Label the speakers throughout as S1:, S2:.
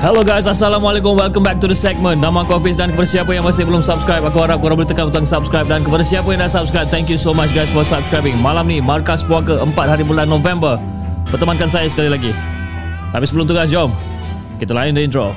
S1: Hello guys, Assalamualaikum. Welcome back to the segment. Nama aku Hafiz dan kepada siapa yang masih belum subscribe, aku harap korang boleh tekan butang subscribe dan kepada siapa yang dah subscribe, thank you so much guys for subscribing. Malam ni, Markas Puaka 4 hari bulan November. Bertemankan saya sekali lagi. Tapi sebelum tu guys, jom. Kita lain the intro.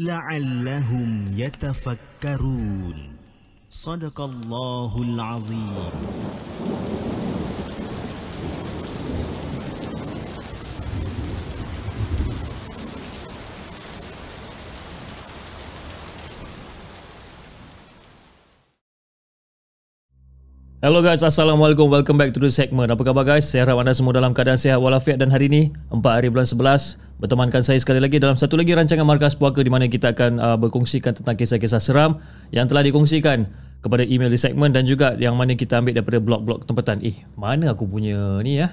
S2: la'allahum yatafakkarun. Sadaqallahul azim.
S1: Hello guys, Assalamualaikum. Welcome back to the segment. Apa khabar guys? Saya harap anda semua dalam keadaan sihat walafiat dan hari ini 4 hari bulan 11 bertemankan saya sekali lagi dalam satu lagi rancangan Markas Puaka di mana kita akan uh, berkongsikan tentang kisah-kisah seram yang telah dikongsikan kepada email di segmen dan juga yang mana kita ambil daripada blog-blog tempatan. Eh, mana aku punya ni ya?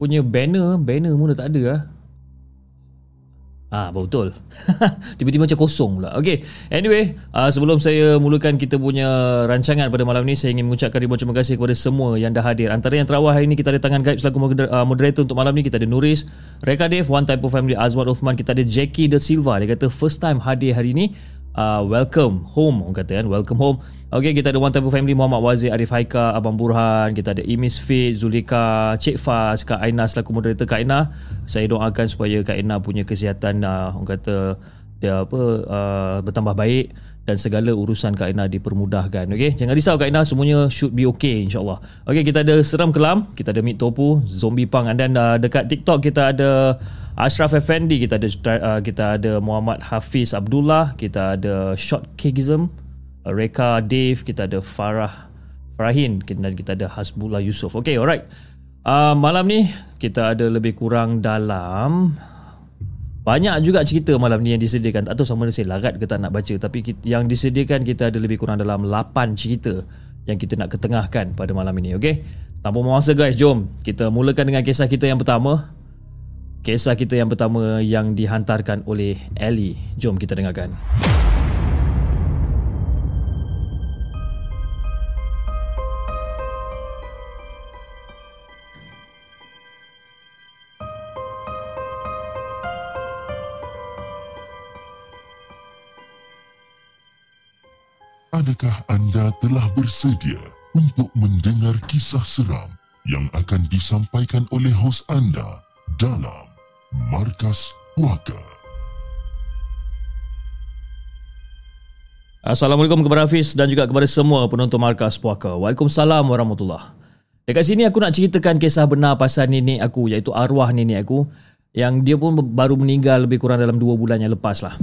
S1: Punya banner, banner pun dah tak ada ah. Ah, betul. Tiba-tiba macam kosong pula. Okay. Anyway, uh, sebelum saya mulakan kita punya rancangan pada malam ni, saya ingin mengucapkan ribuan terima kasih kepada semua yang dah hadir. Antara yang terawal hari ini, kita ada Tangan Gaib selaku uh, moderator untuk malam ni. Kita ada Nuris, Reka Dev, One Type of Family, Azwan Uthman. Kita ada Jackie De Silva. Dia kata first time hadir hari ini. Uh, welcome home orang kata kan welcome home. Okay kita ada one of family Muhammad Wazir Arif Haika Abang Burhan kita ada Imis Fit Zulika Cik Faz Kak Aina selaku moderator. Kak Aina saya doakan supaya Kak Aina punya kesihatan uh, orang kata dia apa uh, bertambah baik dan segala urusan Kak Aina dipermudahkan. Okey jangan risau Kak Aina semuanya should be okay insyaallah. Okey kita ada seram kelam kita ada Meat Topu Zombie and then uh, dekat TikTok kita ada Ashraf Effendi kita ada uh, kita ada Muhammad Hafiz Abdullah kita ada Short Kikism uh, Reka Dave kita ada Farah Farahin dan kita ada Hasbullah Yusof. Okey alright. Uh, malam ni kita ada lebih kurang dalam. Banyak juga cerita malam ni yang disediakan. Tak tahu sama ada saya larat ke tak nak baca tapi kita, yang disediakan kita ada lebih kurang dalam 8 cerita yang kita nak ketengahkan pada malam ini okey tanpa masa guys jom. Kita mulakan dengan kisah kita yang pertama Kisah kita yang pertama yang dihantarkan oleh Ellie. Jom kita dengarkan.
S3: Adakah anda telah bersedia untuk mendengar kisah seram yang akan disampaikan oleh hos anda dalam Markas Puaka?
S1: Assalamualaikum kepada Hafiz dan juga kepada semua penonton Markas Puaka. Waalaikumsalam warahmatullahi Dekat sini aku nak ceritakan kisah benar pasal nenek aku iaitu arwah nenek aku yang dia pun baru meninggal lebih kurang dalam 2 bulan yang lepas lah.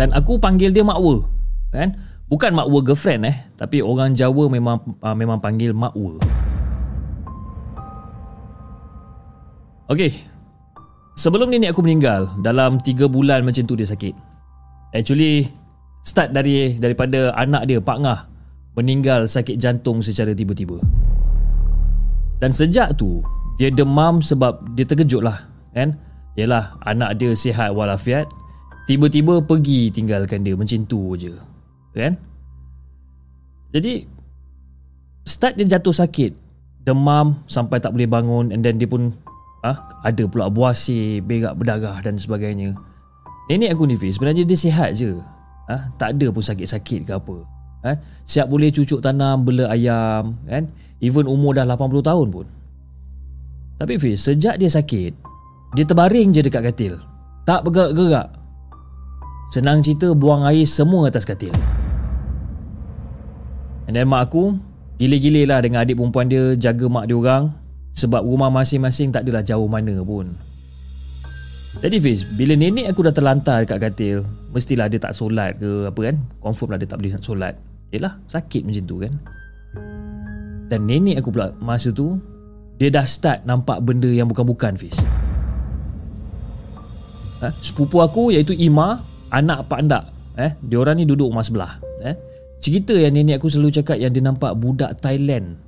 S1: Dan aku panggil dia makwa. Kan? Bukan makwa girlfriend eh, tapi orang Jawa memang uh, memang panggil makwa. Okey. Sebelum nenek aku meninggal, dalam 3 bulan macam tu dia sakit. Actually start dari daripada anak dia Pak Ngah meninggal sakit jantung secara tiba-tiba. Dan sejak tu dia demam sebab dia terkejut lah kan. Yalah anak dia sihat walafiat tiba-tiba pergi tinggalkan dia macam tu je. Kan? Jadi start dia jatuh sakit, demam sampai tak boleh bangun and then dia pun ah ada pula buasir, berak berdarah dan sebagainya. Nenek aku ni Fiz, sebenarnya dia sihat je. Ah, tak ada pun sakit-sakit ke apa. kan? Siap boleh cucuk tanam Bela ayam kan? Even umur dah 80 tahun pun Tapi Fiz Sejak dia sakit Dia terbaring je dekat katil Tak bergerak-gerak Senang cerita Buang air semua atas katil And then mak aku Gile-gile lah dengan adik perempuan dia Jaga mak dia orang Sebab rumah masing-masing tak adalah jauh mana pun Jadi Fiz Bila nenek aku dah terlantar dekat katil Mestilah dia tak solat ke apa kan Confirm lah dia tak boleh nak solat Yelah sakit macam tu kan Dan nenek aku pula masa tu Dia dah start nampak benda yang bukan-bukan Fiz ha? Sepupu aku iaitu Ima Anak Pak Andak eh? Diorang ni duduk rumah sebelah eh? Cerita yang nenek aku selalu cakap Yang dia nampak budak Thailand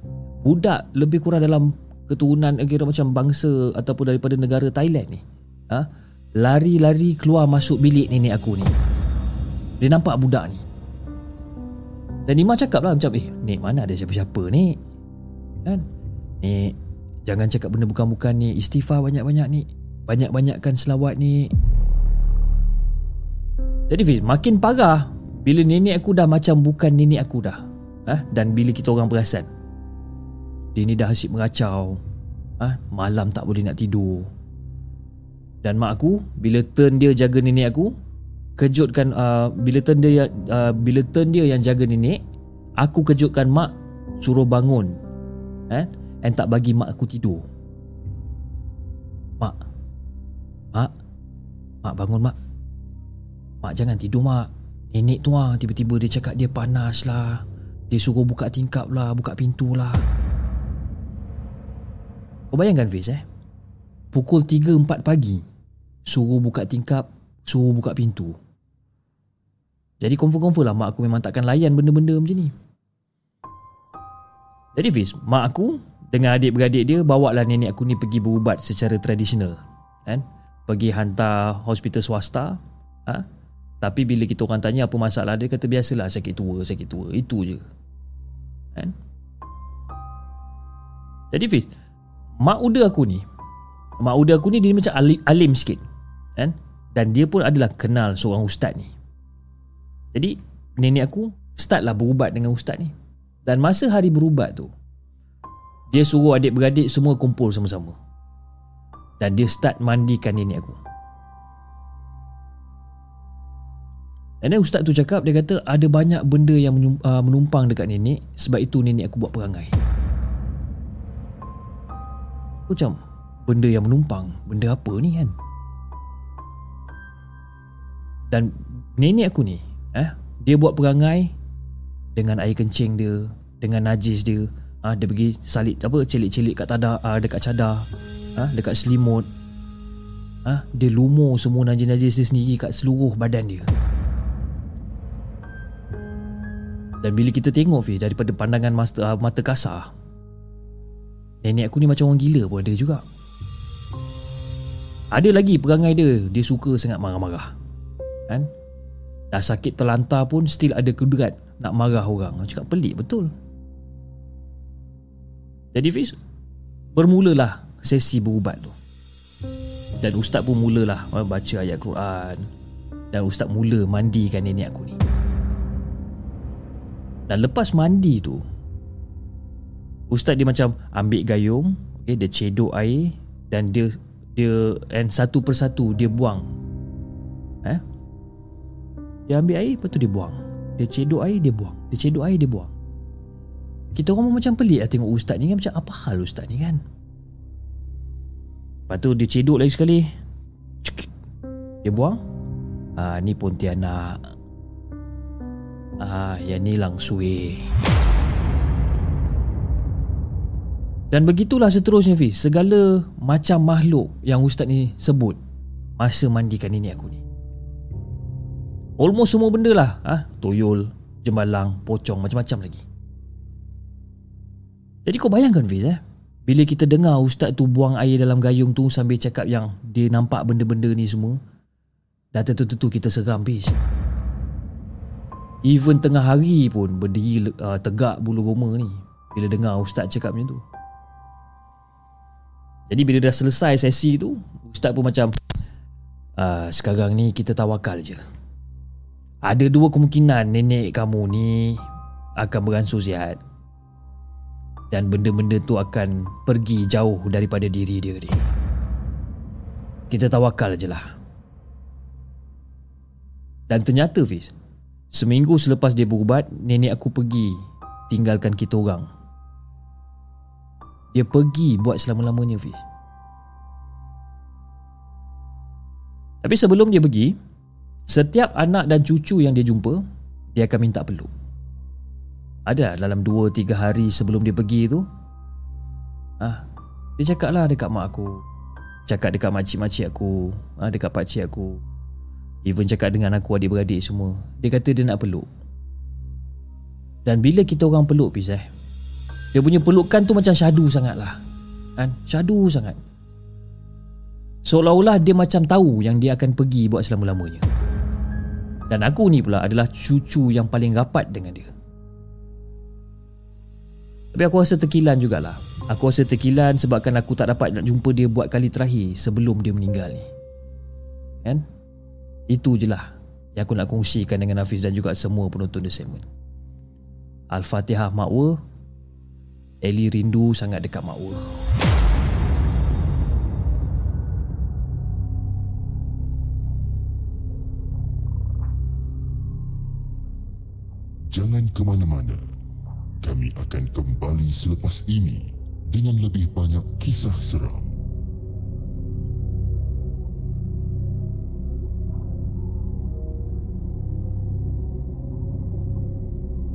S1: Budak lebih kurang dalam Keturunan kira macam bangsa Ataupun daripada negara Thailand ni ha? Lari-lari keluar masuk bilik nenek aku ni. Dia nampak budak ni. Dan Ima cakap lah macam Eh Nek mana ada siapa-siapa ni Kan? Nek Jangan cakap benda bukan-bukan ni Istighfar banyak-banyak ni Banyak-banyakkan selawat ni Jadi Fiz Makin parah bila nenek aku dah macam bukan nenek aku dah ha? Dan bila kita orang perasan Dia ni dah asyik mengacau. Ha? Malam tak boleh nak tidur. Dan mak aku Bila turn dia jaga nenek aku Kejutkan uh, Bila turn dia uh, Bila turn dia yang jaga nenek Aku kejutkan mak Suruh bangun. Eh? And tak bagi mak aku tidur. Mak Mak Mak bangun mak. Mak jangan tidur mak. Nenek tu lah tiba-tiba dia cakap dia panas lah Dia suruh buka tingkap lah Buka pintu lah Kau bayangkan Fiz eh Pukul 3-4 pagi Suruh buka tingkap Suruh buka pintu Jadi confirm-confirm lah Mak aku memang takkan layan benda-benda macam ni Jadi Fiz Mak aku Dengan adik-beradik dia Bawa lah nenek aku ni pergi berubat secara tradisional Kan Pergi hantar hospital swasta ha? Tapi bila kita orang tanya apa masalah dia kata biasalah sakit tua, sakit tua. Itu je. Kan? Jadi Fiz, mak uda aku ni, mak uda aku ni dia macam alim, alim sikit. Kan? Dan dia pun adalah kenal seorang ustaz ni. Jadi nenek aku startlah berubat dengan ustaz ni. Dan masa hari berubat tu, dia suruh adik-beradik semua kumpul sama-sama. Dan dia start mandikan nenek aku. Then ustaz tu cakap Dia kata ada banyak benda yang uh, menumpang dekat nenek Sebab itu nenek aku buat perangai Aku macam Benda yang menumpang Benda apa ni kan? Dan nenek aku ni eh, Dia buat perangai Dengan air kencing dia Dengan najis dia. Ah, Dia pergi salit apa Celik-celik kat tada, ah, dekat cadar ah, Dekat selimut. Ah, Dia lumur semua najis-najis dia sendiri Kat seluruh badan dia. Dan bila kita tengok Fi daripada pandangan mata, uh, mata kasar Nenek aku ni macam orang gila pun ada juga. Ada lagi perangai dia. Dia suka sangat marah-marah. Kan? Dah sakit terlantar pun Still ada kudrat Nak marah orang. Aku cakap pelik betul. Jadi Fiz Bermulalah sesi berubat tu. Dan ustaz pun mulalah Baca ayat Quran. Dan ustaz mula mandikan nenek aku ni. Dan lepas mandi tu Ustaz dia macam ambil gayung okay, Dia cedok air Dan dia dia And satu persatu dia buang. Eh? Dia ambil air Lepas tu dia buang. Dia cedok air dia buang. Dia cedok air dia buang. Kita orang macam pelik lah Tengok ustaz ni kan Macam apa hal ustaz ni kan? Lepas tu dia cedok lagi sekali. Dia buang. Ah, ni Pontianak. Ah, yang ni langsung Dan begitulah seterusnya Fiz. Segala macam makhluk yang ustaz ni sebut Masa mandikan nenek aku ni. Almost semua benda lah ha? Toyol, jembalang, pocong, macam-macam lagi. Jadi kau bayangkan Fiz eh? Bila kita dengar ustaz tu buang air dalam gayung tu Sambil cakap yang dia nampak benda-benda ni semua Dah tentu-tentu kita seram Fiz. Even tengah hari pun berdiri uh, tegak bulu roma ni bila dengar ustaz cakap macam tu. Jadi bila dah selesai sesi tu, ustaz pun macam uh, sekarang ni kita tawakal je. Ada dua kemungkinan nenek kamu ni akan beransur sihat dan benda-benda tu akan pergi jauh daripada diri dia ni. Kita tawakal je lah. Dan ternyata Fiz, seminggu selepas dia berubat, nenek aku pergi tinggalkan kita orang. Dia pergi buat selama-lamanya Fiz. Tapi sebelum dia pergi, setiap anak dan cucu yang dia jumpa, dia akan minta peluk. Ada dalam 2-3 hari sebelum dia pergi tu ah, Dia cakap lah dekat mak aku Cakap dekat makcik-makcik aku ah, Dekat pakcik aku Even cakap dengan aku adik-beradik semua Dia kata dia nak peluk Dan bila kita orang peluk Pis eh Dia punya pelukan tu macam syadu sangat lah kan? Syadu sangat. Seolah-olah dia macam tahu Yang dia akan pergi buat selama-lamanya. Dan aku ni pula adalah cucu yang paling rapat dengan dia. Tapi aku rasa terkilan jugalah. Aku rasa terkilan sebabkan aku tak dapat nak jumpa dia buat kali terakhir sebelum dia meninggal ni. Kan? Itu je lah yang aku nak kongsikan dengan Hafiz dan juga semua penonton The Segment. Al-Fatihah Makwa Eli rindu sangat dekat Makwa
S3: Jangan ke mana-mana kami akan kembali selepas ini dengan lebih banyak kisah seram.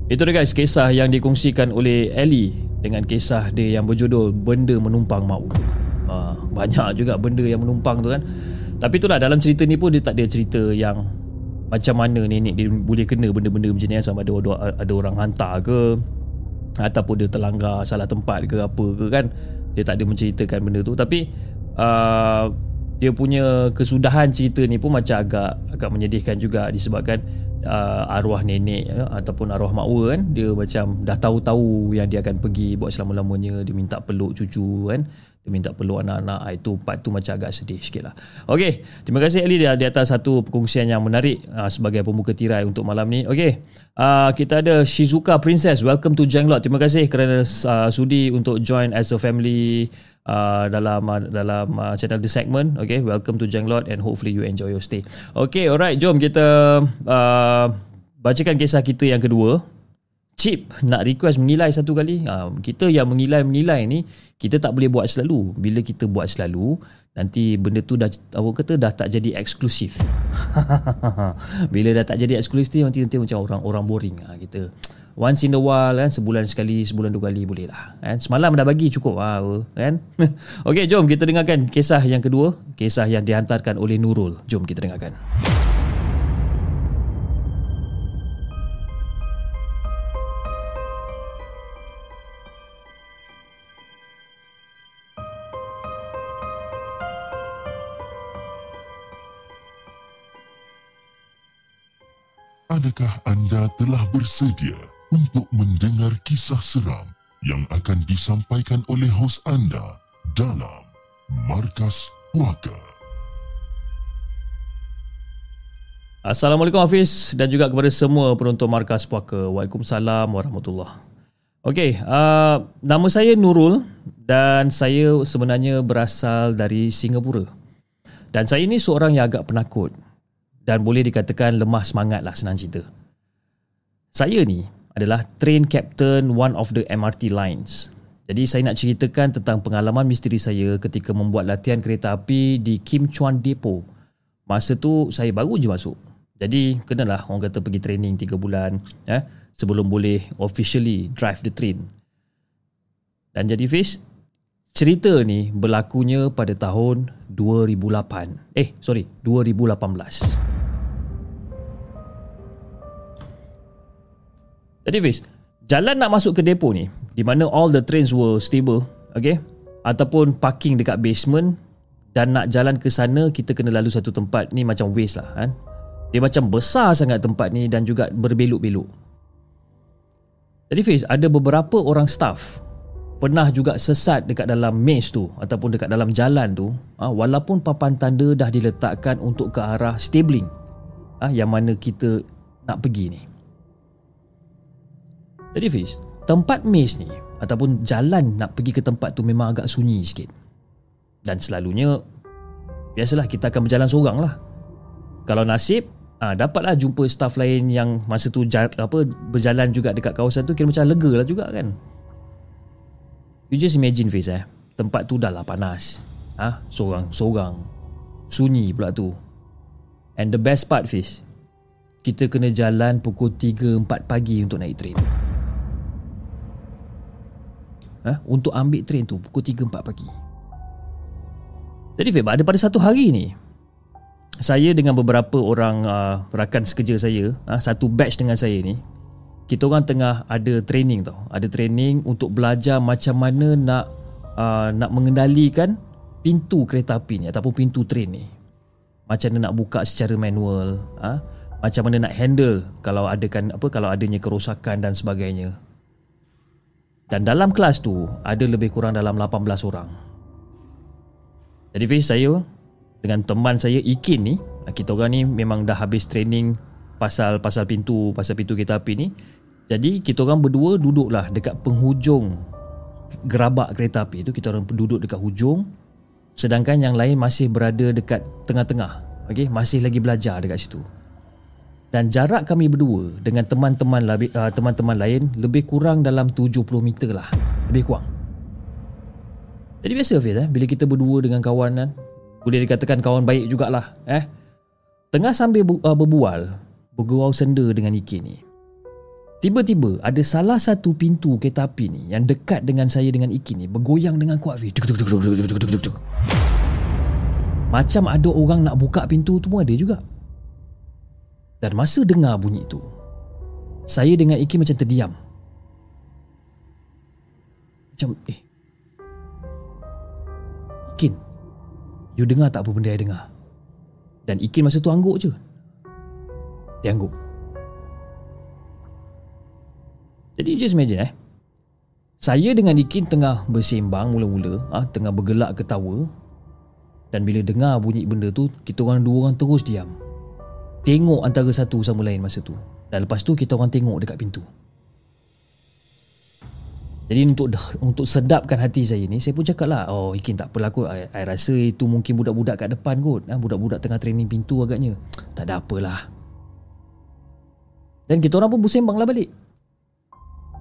S1: Itu dia guys, kisah yang dikongsikan oleh Ellie dengan kisah dia yang berjudul Benda Menumpang Mau. Uh, banyak juga benda yang menumpang tu kan. Tapi itulah dalam cerita ni pun dia tak ada cerita yang macam mana nenek dia boleh kena benda-benda macam ni sama ada, ada, ada orang hantar ke ataupun dia terlanggar salah tempat ke apa ke kan dia tak ada menceritakan benda tu tapi uh, dia punya kesudahan cerita ni pun macam agak agak menyedihkan juga disebabkan uh, arwah nenek ya, ataupun arwah makwa kan dia macam dah tahu-tahu yang dia akan pergi buat selama-lamanya dia minta peluk cucu kan dia minta peluk anak-anak ah, itu part tu macam agak sedih sikit lah. Ok terima kasih Ali di, atas satu perkongsian yang menarik uh, sebagai pembuka tirai untuk malam ni. Ok uh, kita ada Shizuka Princess welcome to Janglot terima kasih kerana uh, sudi untuk join as a family uh, dalam uh, dalam uh, channel The Segment. Ok welcome to Janglot and hopefully you enjoy your stay. Ok alright jom kita uh, bacakan kisah kita yang kedua. Chip nak request mengilai satu kali. Ha, Kita yang mengilai-mengilai ni Kita tak boleh buat selalu. Bila kita buat selalu Nanti benda tu dah Apa kata dah tak jadi eksklusif. Bila dah tak jadi eksklusif Nanti nanti macam orang-orang boring. Ha, Kita Once in a while kan Sebulan sekali Sebulan dua kali boleh lah kan? Semalam dah bagi cukup ha, kan? Okay jom kita dengarkan Kisah yang kedua Kisah yang dihantarkan oleh Nurul Jom kita dengarkan
S3: Adakah anda telah bersedia untuk mendengar kisah seram yang akan disampaikan oleh hos anda dalam Markas Puaka?
S1: Assalamualaikum Hafiz dan juga kepada semua penonton Markas Puaka. Waalaikumsalam warahmatullahi Okey, uh, nama saya Nurul dan saya sebenarnya berasal dari Singapura. Dan saya ini seorang yang agak penakut dan boleh dikatakan lemah semangat lah senang cerita. Saya ni adalah train captain one of the MRT lines. Jadi saya nak ceritakan tentang pengalaman misteri saya ketika membuat latihan kereta api di Kim Chuan Depot. Masa tu saya baru je masuk. Jadi kenalah orang kata pergi training 3 bulan eh, sebelum boleh officially drive the train. Dan jadi Fish, cerita ni berlakunya pada tahun 2008. Eh, sorry, 2018. Jadi Fiz, jalan nak masuk ke depo ni di mana all the trains were stable, okay? Ataupun parking dekat basement dan nak jalan ke sana kita kena lalu satu tempat ni macam waste lah kan. Dia macam besar sangat tempat ni dan juga berbelok-belok. Jadi Fiz, ada beberapa orang staff pernah juga sesat dekat dalam maze tu ataupun dekat dalam jalan tu ha, walaupun papan tanda dah diletakkan untuk ke arah stabling ha, yang mana kita nak pergi ni. Jadi Fiz Tempat maze ni Ataupun jalan nak pergi ke tempat tu Memang agak sunyi sikit. Dan selalunya Biasalah kita akan berjalan seorang lah. Kalau nasib ah, Dapatlah jumpa staff lain yang Masa tu apa berjalan juga dekat kawasan tu Kira macam lega lah juga kan. You just imagine Fiz eh Tempat tu dah lah panas. Ah, Seorang-seorang Sunyi pula tu. And the best part Fiz Kita kena jalan pukul 3-4 pagi untuk naik train ha? untuk ambil train tu pukul 3-4 pagi. Jadi Feb, ada pada satu hari ni saya dengan beberapa orang uh, rakan sekerja saya, uh, satu batch dengan saya ni, kita orang tengah ada training tau. Ada training untuk belajar macam mana nak uh, nak mengendalikan pintu kereta api ni ataupun pintu train ni. Macam mana nak buka secara manual, uh, macam mana nak handle kalau ada kan apa kalau adanya kerosakan dan sebagainya. Dan dalam kelas tu ada lebih kurang dalam 18 orang. Jadi Fiz saya dengan teman saya Ikin ni, kita orang ni memang dah habis training pasal pasal pintu, pasal pintu kereta api ni. Jadi kita orang berdua duduklah dekat penghujung gerabak kereta api tu, kita orang duduk dekat hujung sedangkan yang lain masih berada dekat tengah-tengah. Okey, masih lagi belajar dekat situ dan jarak kami berdua dengan teman-teman uh, teman-teman lain lebih kurang dalam 70 meter lah. Lebih kurang. Jadi biasa Fiz eh? Bila kita berdua dengan kawan kan? Boleh dikatakan kawan baik jugalah eh? Tengah sambil uh, berbual bergurau senda dengan Iki ni. Tiba-tiba ada salah satu pintu kereta api ni yang dekat dengan saya dengan Iki ni bergoyang dengan kuat Fiz macam ada orang nak buka pintu tu pun ada juga dan masa dengar bunyi itu Saya dengan Iki macam terdiam. Macam eh Ikin You dengar tak apa benda yang dengar? Dan Ikin masa tu angguk je. Dia angguk. Jadi just imagine eh Saya dengan Ikin tengah bersembang mula-mula ah Tengah bergelak ketawa. Dan bila dengar bunyi benda tu Kita orang dua orang terus diam Tengok antara satu sama lain masa tu Dan lepas tu kita orang tengok dekat pintu jadi untuk untuk sedapkan hati saya ni Saya pun cakap lah Oh Ikin tak apalah kot I, I rasa itu mungkin budak-budak kat depan kot ha, Budak-budak tengah training pintu agaknya Tak ada apalah Dan kita orang pun bersembang lah balik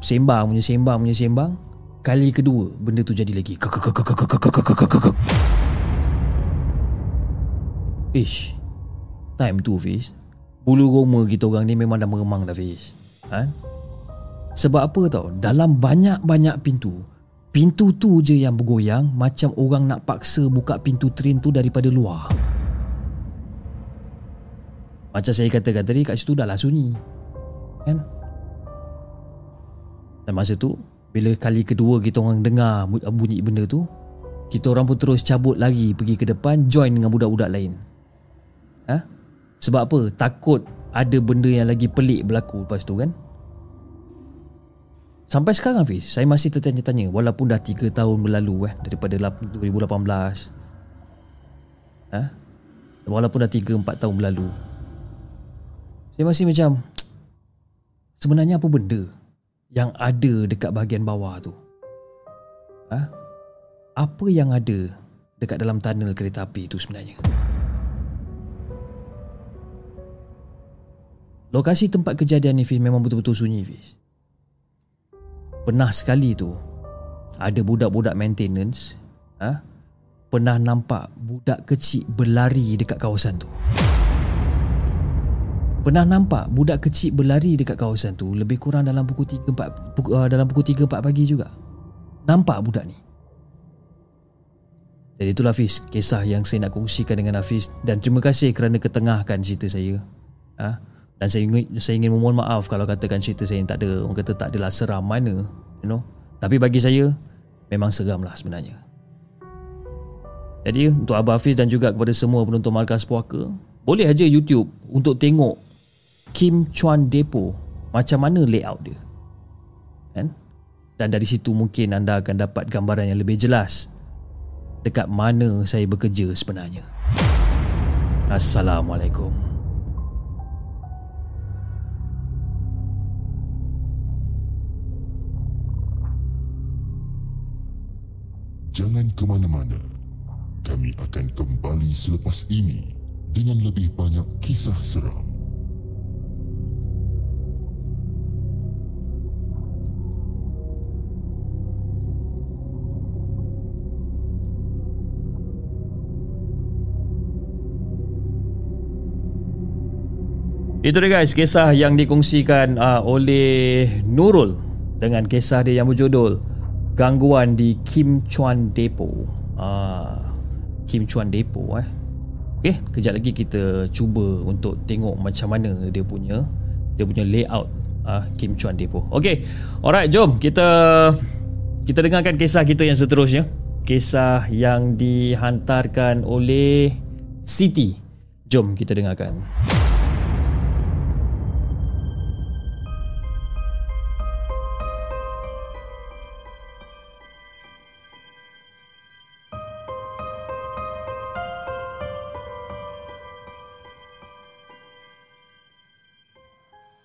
S1: Sembang punya sembang punya sembang Kali kedua benda tu jadi lagi Ish Time tu Fiz Bulu roma kita orang ni memang dah meremang dah Fiz ha? Sebab apa tau? Dalam banyak-banyak pintu. Pintu tu je yang bergoyang Macam orang nak paksa buka pintu train tu daripada luar. Macam saya katakan tadi kat situ dah lah sunyi. Kan? Dan masa tu Bila kali kedua kita orang dengar bunyi benda tu Kita orang pun terus cabut lagi Pergi ke depan Join dengan budak-budak lain? Sebab apa? Takut ada benda yang lagi pelik berlaku lepas tu kan? Sampai sekarang Fiz, saya masih tertanya-tanya walaupun dah 3 tahun berlalu eh daripada 2018. Ha? Walaupun dah 3 4 tahun berlalu. Saya masih macam sebenarnya apa benda yang ada dekat bahagian bawah tu? Ha? Apa yang ada dekat dalam tunnel kereta api tu sebenarnya? Lokasi tempat kejadian ni Fiz memang betul-betul sunyi Fiz. Pernah sekali tu ada budak-budak maintenance ha? pernah nampak budak kecil berlari dekat kawasan tu. Pernah nampak budak kecil berlari dekat kawasan tu lebih kurang dalam pukul 3 4 pukul, uh, dalam pukul 3 4 pagi juga. Nampak budak ni. Jadi itulah Hafiz Kisah yang saya nak kongsikan dengan Hafiz Dan terima kasih kerana ketengahkan cerita saya ha? Dan saya ingin, saya ingin memohon maaf kalau katakan cerita saya tak ada orang kata tak adalah seram mana, you know. Tapi bagi saya memang seram lah sebenarnya. Jadi untuk Abah Hafiz dan juga kepada semua penonton Markas Puaka, boleh aja YouTube untuk tengok Kim Chuan Depo macam mana layout dia. Kan? Dan dari situ mungkin anda akan dapat gambaran yang lebih jelas dekat mana saya bekerja sebenarnya.
S3: Jangan ke mana-mana. Kami akan kembali selepas ini dengan lebih banyak kisah seram.
S1: Itu dia guys kisah yang dikongsikan uh, oleh Nurul dengan kisah dia yang berjudul Gangguan di Kim Chuan Depot. Uh, Kim Chuan Depot eh. Okey, kejap lagi kita cuba untuk tengok macam mana dia punya dia punya layout uh, Kim Chuan Depot. Okey. Alright, jom kita kita dengarkan kisah kita yang seterusnya. Kisah yang dihantarkan oleh Siti. Jom kita dengarkan.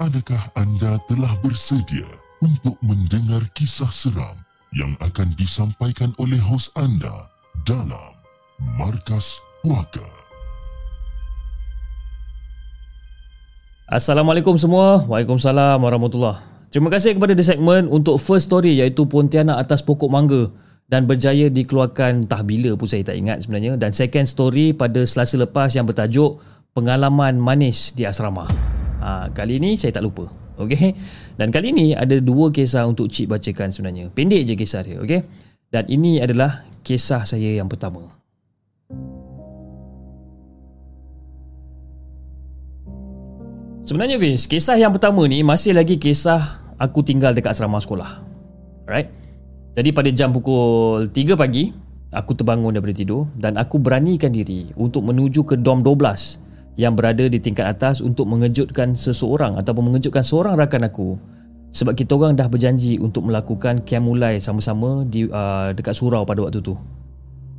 S3: Adakah anda telah bersedia untuk mendengar kisah seram yang akan disampaikan oleh hos anda dalam Markas Puaka?
S1: Assalamualaikum semua. Waalaikumsalam warahmatullahi. Terima kasih kepada The Segment untuk first story iaitu Pontianak atas pokok mangga dan berjaya dikeluarkan entah bila pun saya tak ingat sebenarnya dan second story pada selasa lepas yang bertajuk Pengalaman Manis di Asrama. Ha, kali ini saya tak lupa. Okey. Dan kali ini ada dua kisah untuk Cik bacakan sebenarnya. Pendek je kisah dia, okey. Dan ini adalah kisah saya yang pertama. Sebenarnya Fiz, kisah yang pertama ni masih lagi kisah aku tinggal dekat asrama sekolah. Alright. Jadi pada jam pukul 3 pagi, aku terbangun daripada tidur dan aku beranikan diri untuk menuju ke dom 12 yang berada di tingkat atas untuk mengejutkan seseorang ataupun mengejutkan seorang rakan aku sebab kita orang dah berjanji untuk melakukan kiamulai sama-sama di uh, dekat surau pada waktu tu.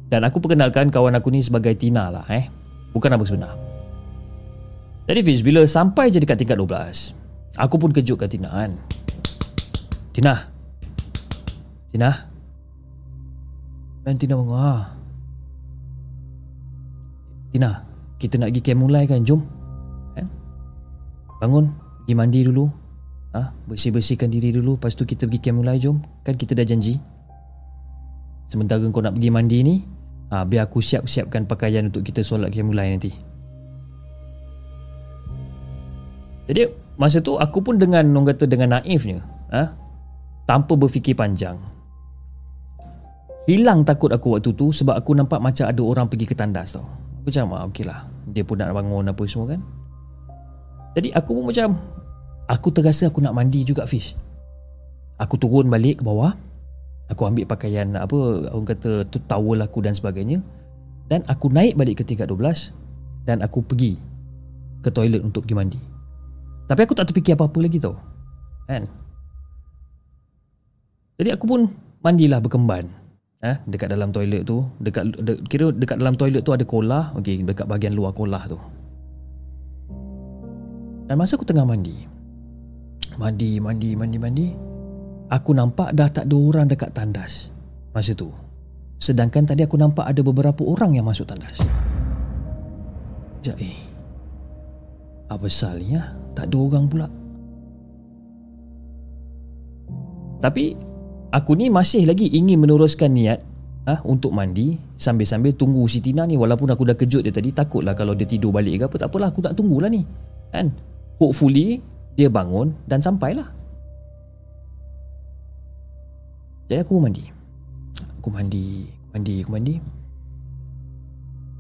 S1: Dan aku perkenalkan kawan aku ni sebagai Tina lah eh. Bukan nama sebenar. Jadi Fiz, bila sampai je dekat tingkat 12 Aku pun kejutkan Tina kan Tina Tina Dan Tina bangun ha. Tina Kita nak pergi camp mulai kan Jom kan? Bangun Pergi mandi dulu ha? Bersih-bersihkan diri dulu Lepas tu kita pergi camp mulai jom Kan kita dah janji Sementara kau nak pergi mandi ni ha, Biar aku siap-siapkan pakaian Untuk kita solat camp mulai nanti Jadi masa tu aku pun dengan orang kata dengan naifnya, ha? tanpa berfikir panjang. Hilang takut aku waktu tu sebab aku nampak macam ada orang pergi ke tandas tau. Aku macam ah, okey lah. Dia pun nak bangun apa semua kan. Jadi aku pun macam aku terasa aku nak mandi juga fish. Aku turun balik ke bawah. Aku ambil pakaian apa orang kata tu towel aku dan sebagainya dan aku naik balik ke tingkat 12 dan aku pergi ke toilet untuk pergi mandi. Tapi aku tak terfikir apa-apa lagi tau Kan Jadi aku pun Mandilah berkemban eh, Dekat dalam toilet tu dekat de, Kira dekat dalam toilet tu ada kolah. Okey, dekat bahagian luar kolah tu. Dan masa aku tengah mandi Mandi, mandi, mandi, mandi Aku nampak dah tak ada orang dekat tandas Masa tu. Sedangkan tadi aku nampak ada beberapa orang yang masuk tandas. Sekejap eh Apa sal ni ya? Tak ada orang pula. Tapi Aku ni masih lagi ingin meneruskan niat ah ha, Untuk mandi Sambil-sambil tunggu si Tina ni. Walaupun aku dah kejut dia tadi Takutlah kalau dia tidur balik ke apa Tak apalah aku tak tunggulah ni. Kan? Hopefully Dia bangun Dan sampailah. Jadi aku mandi. Aku mandi Mandi Aku mandi.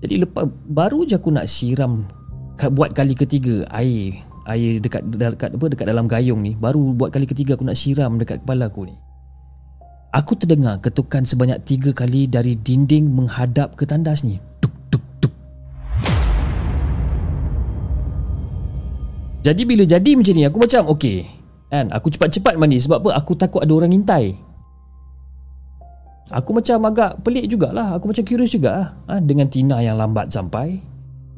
S1: Jadi lepas Baru je aku nak siram Buat kali ketiga Air air dekat dekat apa dekat dalam gayung ni. Baru buat kali ketiga aku nak siram dekat kepala aku ni aku terdengar ketukan sebanyak tiga kali dari dinding menghadap ke tandas ni. Tuk tuk tuk jadi bila jadi macam ni aku macam okey kan? Aku cepat-cepat mandi sebab apa? Aku takut ada orang intai. Aku macam agak pelik jugalah. Aku macam curious juga ha, dengan Tina yang lambat sampai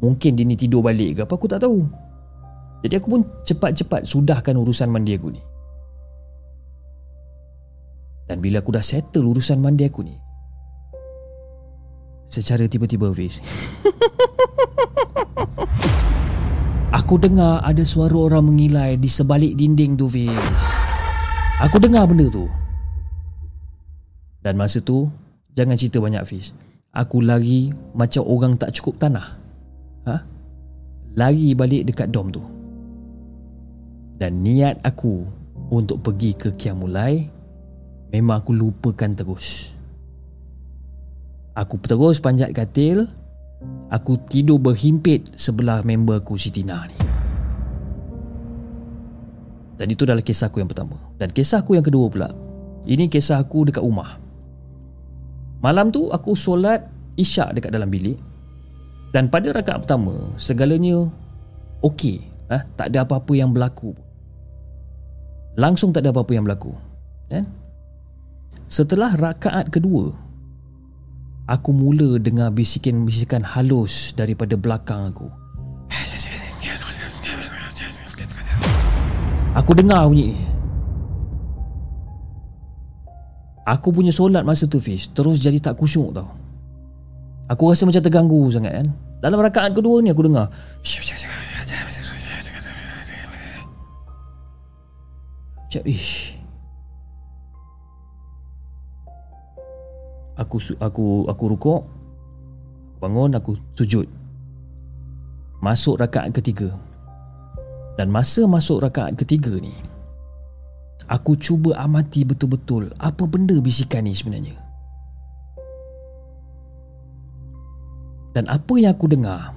S1: mungkin dia ni tidur balik ke apa aku tak tahu. Jadi aku pun cepat-cepat sudahkan urusan mandi aku ni. Dan bila aku dah settle urusan mandi aku ni, secara tiba-tiba Fiz. Aku dengar ada suara orang mengilai di sebalik dinding tu Fiz. Aku dengar benda tu. Dan masa tu, jangan cerita banyak Fiz. Aku lari macam orang tak cukup tanah. Ha? Lari balik dekat dom tu. Dan niat aku untuk pergi ke Kiamulai memang aku lupakan terus. Aku terus panjat katil Aku tidur berhimpit sebelah member aku Siti Nah ni Dan itu adalah kisah aku yang pertama Dan kisah aku yang kedua pula Ini kisah aku dekat rumah Malam tu aku solat isyak dekat dalam bilik Dan pada rakaat pertama Segalanya okey eh? Tak ada apa-apa yang berlaku Langsung tak ada apa-apa yang berlaku eh? Setelah rakaat kedua Aku mula dengar bisikan-bisikan halus daripada belakang aku. Aku dengar bunyi ni. Aku punya solat masa tu Fiz Terus jadi tak kusyuk tau Aku rasa macam terganggu sangat kan Dalam rakaat kedua ni aku dengar Macam ish aku aku aku rukuk bangun aku sujud. Masuk rakaat ketiga. Dan masa masuk rakaat ketiga ni aku cuba amati betul-betul apa benda bisikan ni sebenarnya. Dan apa yang aku dengar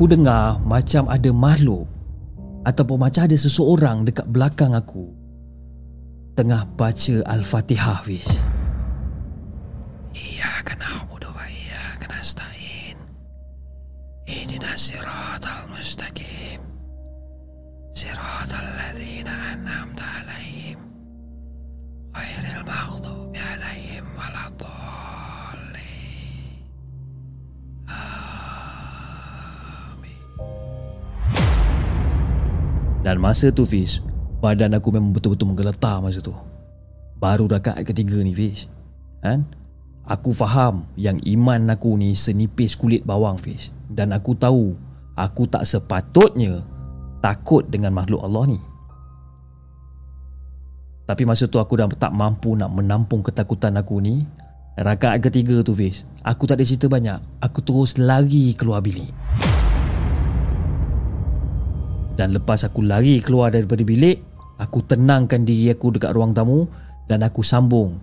S1: Aku dengar macam ada makhluk Ataupun macam ada seseorang dekat belakang aku. Tengah baca Al-Fatihah Fiz Dan masa tu Fiz Badan aku memang betul-betul menggeletar masa tu. Baru rakaat ketiga ni Fiz. Kan? Aku faham yang iman aku ni senipis kulit bawang Fiz. Dan aku tahu Aku tak sepatutnya Takut dengan makhluk Allah ni. Tapi masa tu aku dah tak mampu nak menampung ketakutan aku ni. Rakaat ketiga tu Fiz Aku tak ada cerita banyak. Aku terus lari keluar bilik dan lepas aku lari keluar daripada bilik Aku tenangkan diri aku dekat ruang tamu Dan aku sambung.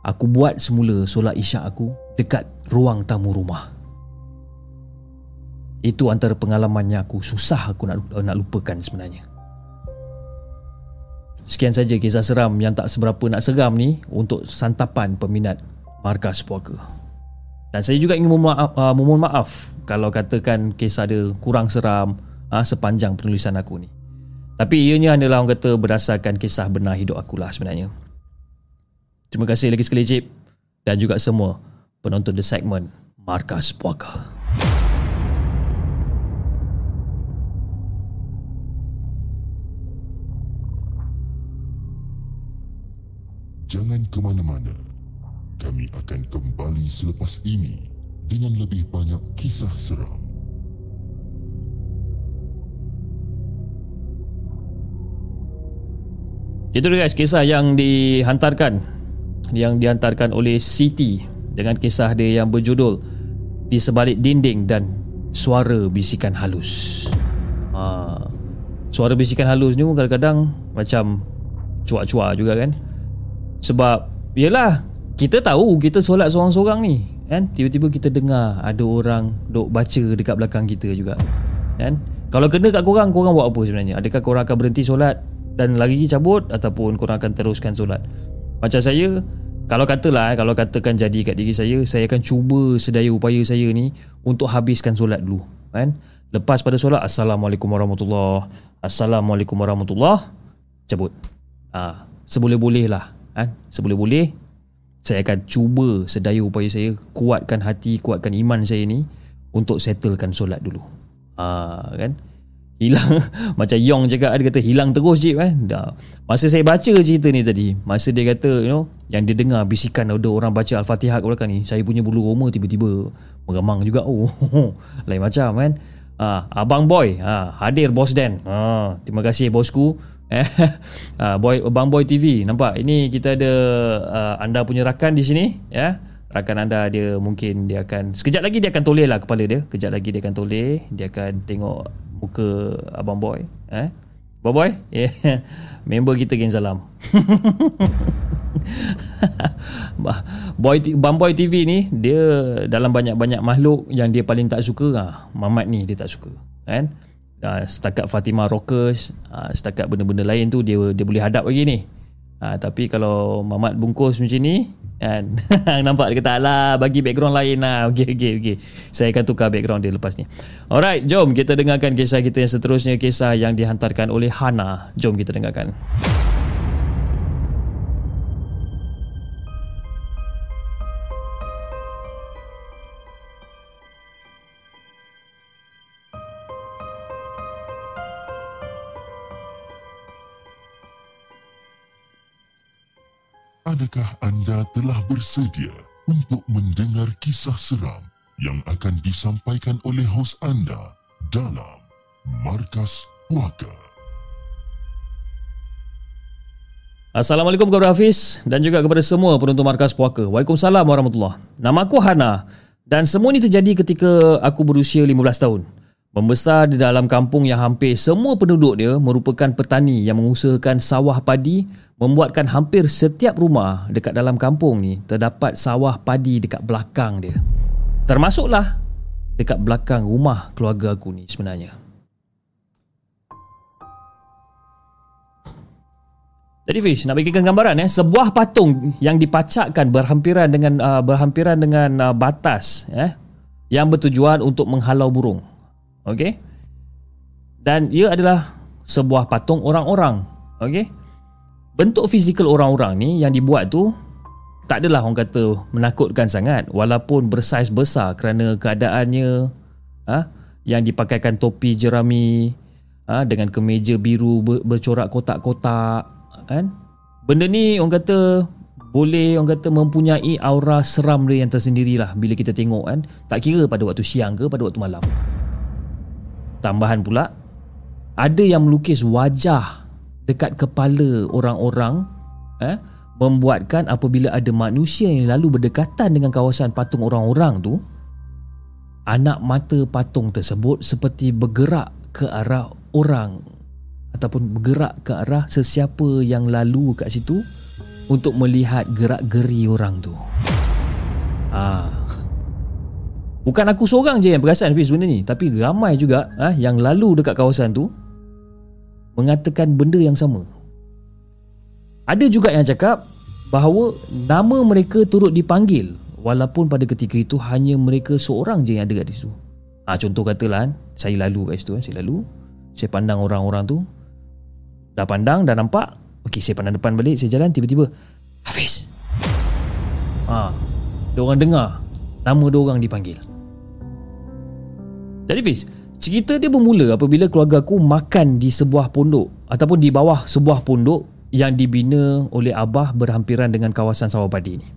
S1: Aku buat semula solat isyak aku Dekat ruang tamu rumah. Itu antara pengalaman yang aku. Susah aku nak, nak lupakan sebenarnya. Sekian saja kisah seram yang tak seberapa nak seram ni Untuk santapan peminat Markas Puaka Dan saya juga ingin memohon maaf, uh, memohon maaf Kalau katakan kisah dia kurang seram ha, sepanjang penulisan aku ni. Tapi ianya adalah orang kata berdasarkan kisah benar hidup aku lah sebenarnya. Terima kasih lagi sekali Cip dan juga semua penonton The Segment Markas Puaka.
S3: Jangan ke mana-mana. Kami akan kembali selepas ini dengan lebih banyak kisah seram.
S1: Itu guys kisah yang dihantarkan. Yang dihantarkan oleh Siti dengan kisah dia yang berjudul di sebalik dinding dan suara bisikan halus. Ha, suara bisikan halus ni kadang-kadang macam cuak-cuak juga kan. Sebab yalah kita tahu kita solat seorang-seorang ni kan? Tiba-tiba kita dengar ada orang duk baca dekat belakang kita juga kan? Kalau kena kat korang korang buat apa sebenarnya? Adakah korang akan berhenti solat dan lagi cabut ataupun korang akan teruskan solat. Macam saya kalau katalah eh, kalau katakan jadi kat diri saya saya akan cuba sedaya upaya saya ni untuk habiskan solat dulu kan? Lepas pada solat assalamualaikum warahmatullahi assalamualaikum warahmatullahi cabut. Ha, seboleh-boleh lah kan? Seboleh-boleh saya akan cuba sedaya upaya saya kuatkan hati kuatkan iman saya ni untuk settlekan solat dulu. Ha, kan? Hilang macam Yong cakap dia kata hilang terus je kan. Dah. Masa saya baca cerita ni tadi, masa dia kata you know yang dia dengar bisikan ada orang baca Al-Fatihah kat belakang ni, saya punya bulu roma tiba-tiba meremang juga. Oh, lain macam kan. Ha, abang boy, ha, hadir bos Dan. Ha, terima kasih bosku. Eh, ha, boy Abang Boy TV nampak ini kita ada uh, anda punya rakan di sini ya rakan anda dia mungkin dia akan sekejap lagi dia akan toleh lah kepala dia kejap lagi dia akan toleh dia akan tengok muka abang boy eh? Abang boy? Yeah. member kita geng salam boy abang boy TV ni dia dalam banyak-banyak makhluk yang dia paling tak suka ah Mamat ni dia tak suka kan? Uh, setakat Fatimah Rockers uh, setakat benda-benda lain tu dia dia boleh hadap lagi ni. Uh, tapi kalau Mamat bungkus macam ni kan? Nampak dia kata lah bagi background lain lah. Okey okey okey. Saya akan tukar background dia lepas ni. Alright jom kita dengarkan kisah kita yang seterusnya kisah yang dihantarkan oleh Hana. Jom kita dengarkan
S3: Adakah anda telah bersedia untuk mendengar kisah seram yang akan disampaikan oleh hos anda dalam Markas Puaka?
S1: Assalamualaikum kepada Hafiz dan juga kepada semua penonton Markas Puaka. Waalaikumsalam warahmatullahi Nama aku Hana dan semua ini terjadi ketika aku berusia 15 tahun. Membesar di dalam kampung yang hampir semua penduduk dia merupakan petani yang mengusahakan sawah padi membuatkan hampir setiap rumah dekat dalam kampung ni terdapat sawah padi dekat belakang dia. Termasuklah dekat belakang rumah keluarga aku ni sebenarnya. Jadi Fish, nak bagikan gambaran eh, sebuah patung yang dipacakkan berhampiran dengan uh, berhampiran dengan uh, batas eh yang bertujuan untuk menghalau burung. Okey? Dan ia adalah sebuah patung orang-orang. Okey? Bentuk fizikal orang-orang ni yang dibuat tu tak adalah orang kata menakutkan sangat. Walaupun bersaiz besar kerana keadaannya ha, yang dipakaikan topi jerami ha, dengan kemeja biru ber, bercorak kotak-kotak kan? Benda ni orang kata boleh orang kata mempunyai aura seram dia yang tersendirilah bila kita tengok kan? Tak kira pada waktu siang ke pada waktu malam. Tambahan pula ada yang melukis wajah dekat kepala orang-orang eh membuatkan apabila ada manusia yang lalu berdekatan dengan kawasan patung orang-orang tu anak mata patung tersebut seperti bergerak ke arah orang ataupun bergerak ke arah sesiapa yang lalu kat situ untuk melihat gerak-geri orang tu. Ah. Bukan aku seorang je yang perasan habis benda ni, tapi ramai juga ah yang lalu dekat kawasan tu mengatakan benda yang sama. Ada juga yang cakap bahawa nama mereka turut dipanggil walaupun pada ketika itu hanya mereka seorang je yang ada kat situ. Ha, contoh katalah saya lalu kat situ, saya lalu, saya pandang orang-orang tu, dah pandang, dah nampak, okey saya pandang depan balik, saya jalan, tiba-tiba, Hafiz! Ha, dia orang dengar nama dia orang dipanggil. Jadi Fiz, Cerita dia bermula apabila keluarga aku makan di sebuah pondok ataupun di bawah sebuah pondok yang dibina oleh abah berhampiran dengan kawasan sawah padi ni.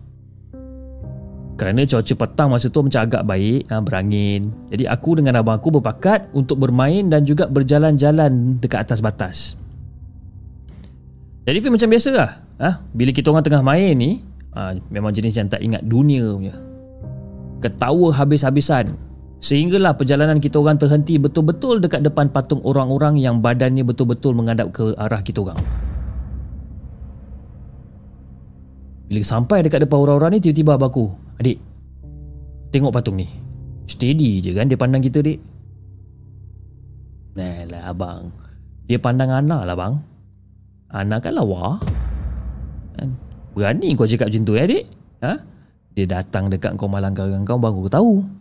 S1: Kerana cuaca petang masa tu macam agak baik, ha, berangin. Jadi aku dengan abang aku berpakat untuk bermain dan juga berjalan-jalan dekat atas batas. Jadi macam biasa lah. Ha? Bila kita orang tengah main ni, ha, memang jenis yang tak ingat dunia punya. Ketawa habis-habisan Sehinggalah perjalanan kita orang terhenti betul-betul dekat depan patung orang-orang yang badannya betul-betul menghadap ke arah kita orang. Bila sampai dekat depan orang-orang ni tiba-tiba abang aku, "Adik, tengok patung ni." Steady je kan dia pandang kita, Dik. Nah lah abang. Dia pandang Ana lah bang. Ana kan lawa. Kan? Berani kau cakap macam tu ya, Dik? Ha? Dia datang dekat kau malang kau kau baru tahu.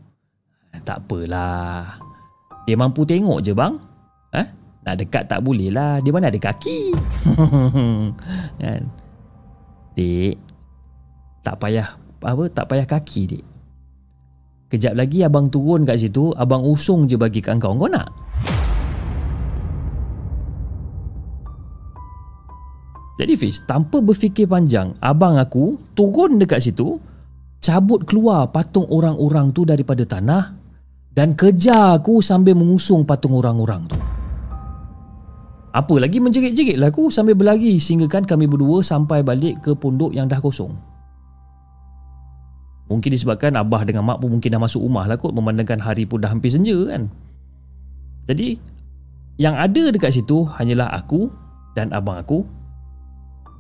S1: Tak apalah. Dia mampu tengok je bang. Eh? Nak dekat tak boleh lah. Dia mana ada kaki. kan? Dik. Tak payah apa tak payah kaki dik. Kejap lagi abang turun kat situ, abang usung je bagi kat kau. Kau nak? Jadi Fiz, tanpa berfikir panjang, abang aku turun dekat situ, cabut keluar patung orang-orang tu daripada tanah dan kejar aku sambil mengusung patung orang-orang tu. Apa lagi menjerit-jerit lah aku sambil berlari sehingga kan kami berdua sampai balik ke pondok yang dah kosong. Mungkin disebabkan abah dengan mak pun mungkin dah masuk rumah lah kot memandangkan hari pun dah hampir senja kan. Jadi, yang ada dekat situ hanyalah aku dan abang aku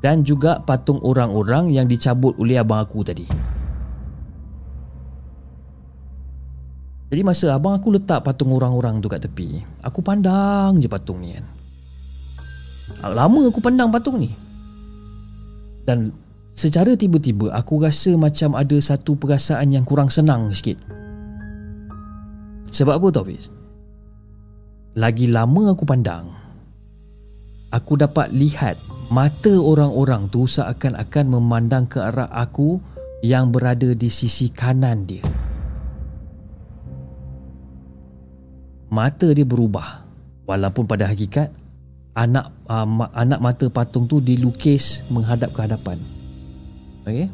S1: dan juga patung orang-orang yang dicabut oleh abang aku tadi. Jadi masa abang aku letak patung orang-orang tu kat tepi, aku pandang je patung ni kan. Lama aku pandang patung ni. Dan secara tiba-tiba aku rasa macam ada satu perasaan yang kurang senang sikit. Sebab apa tau Fiz? Lagi lama aku pandang, aku dapat lihat mata orang-orang tu seakan-akan memandang ke arah aku yang berada di sisi kanan dia. Mata dia berubah walaupun pada hakikat anak uh, anak mata patung tu dilukis menghadap ke hadapan. Okey.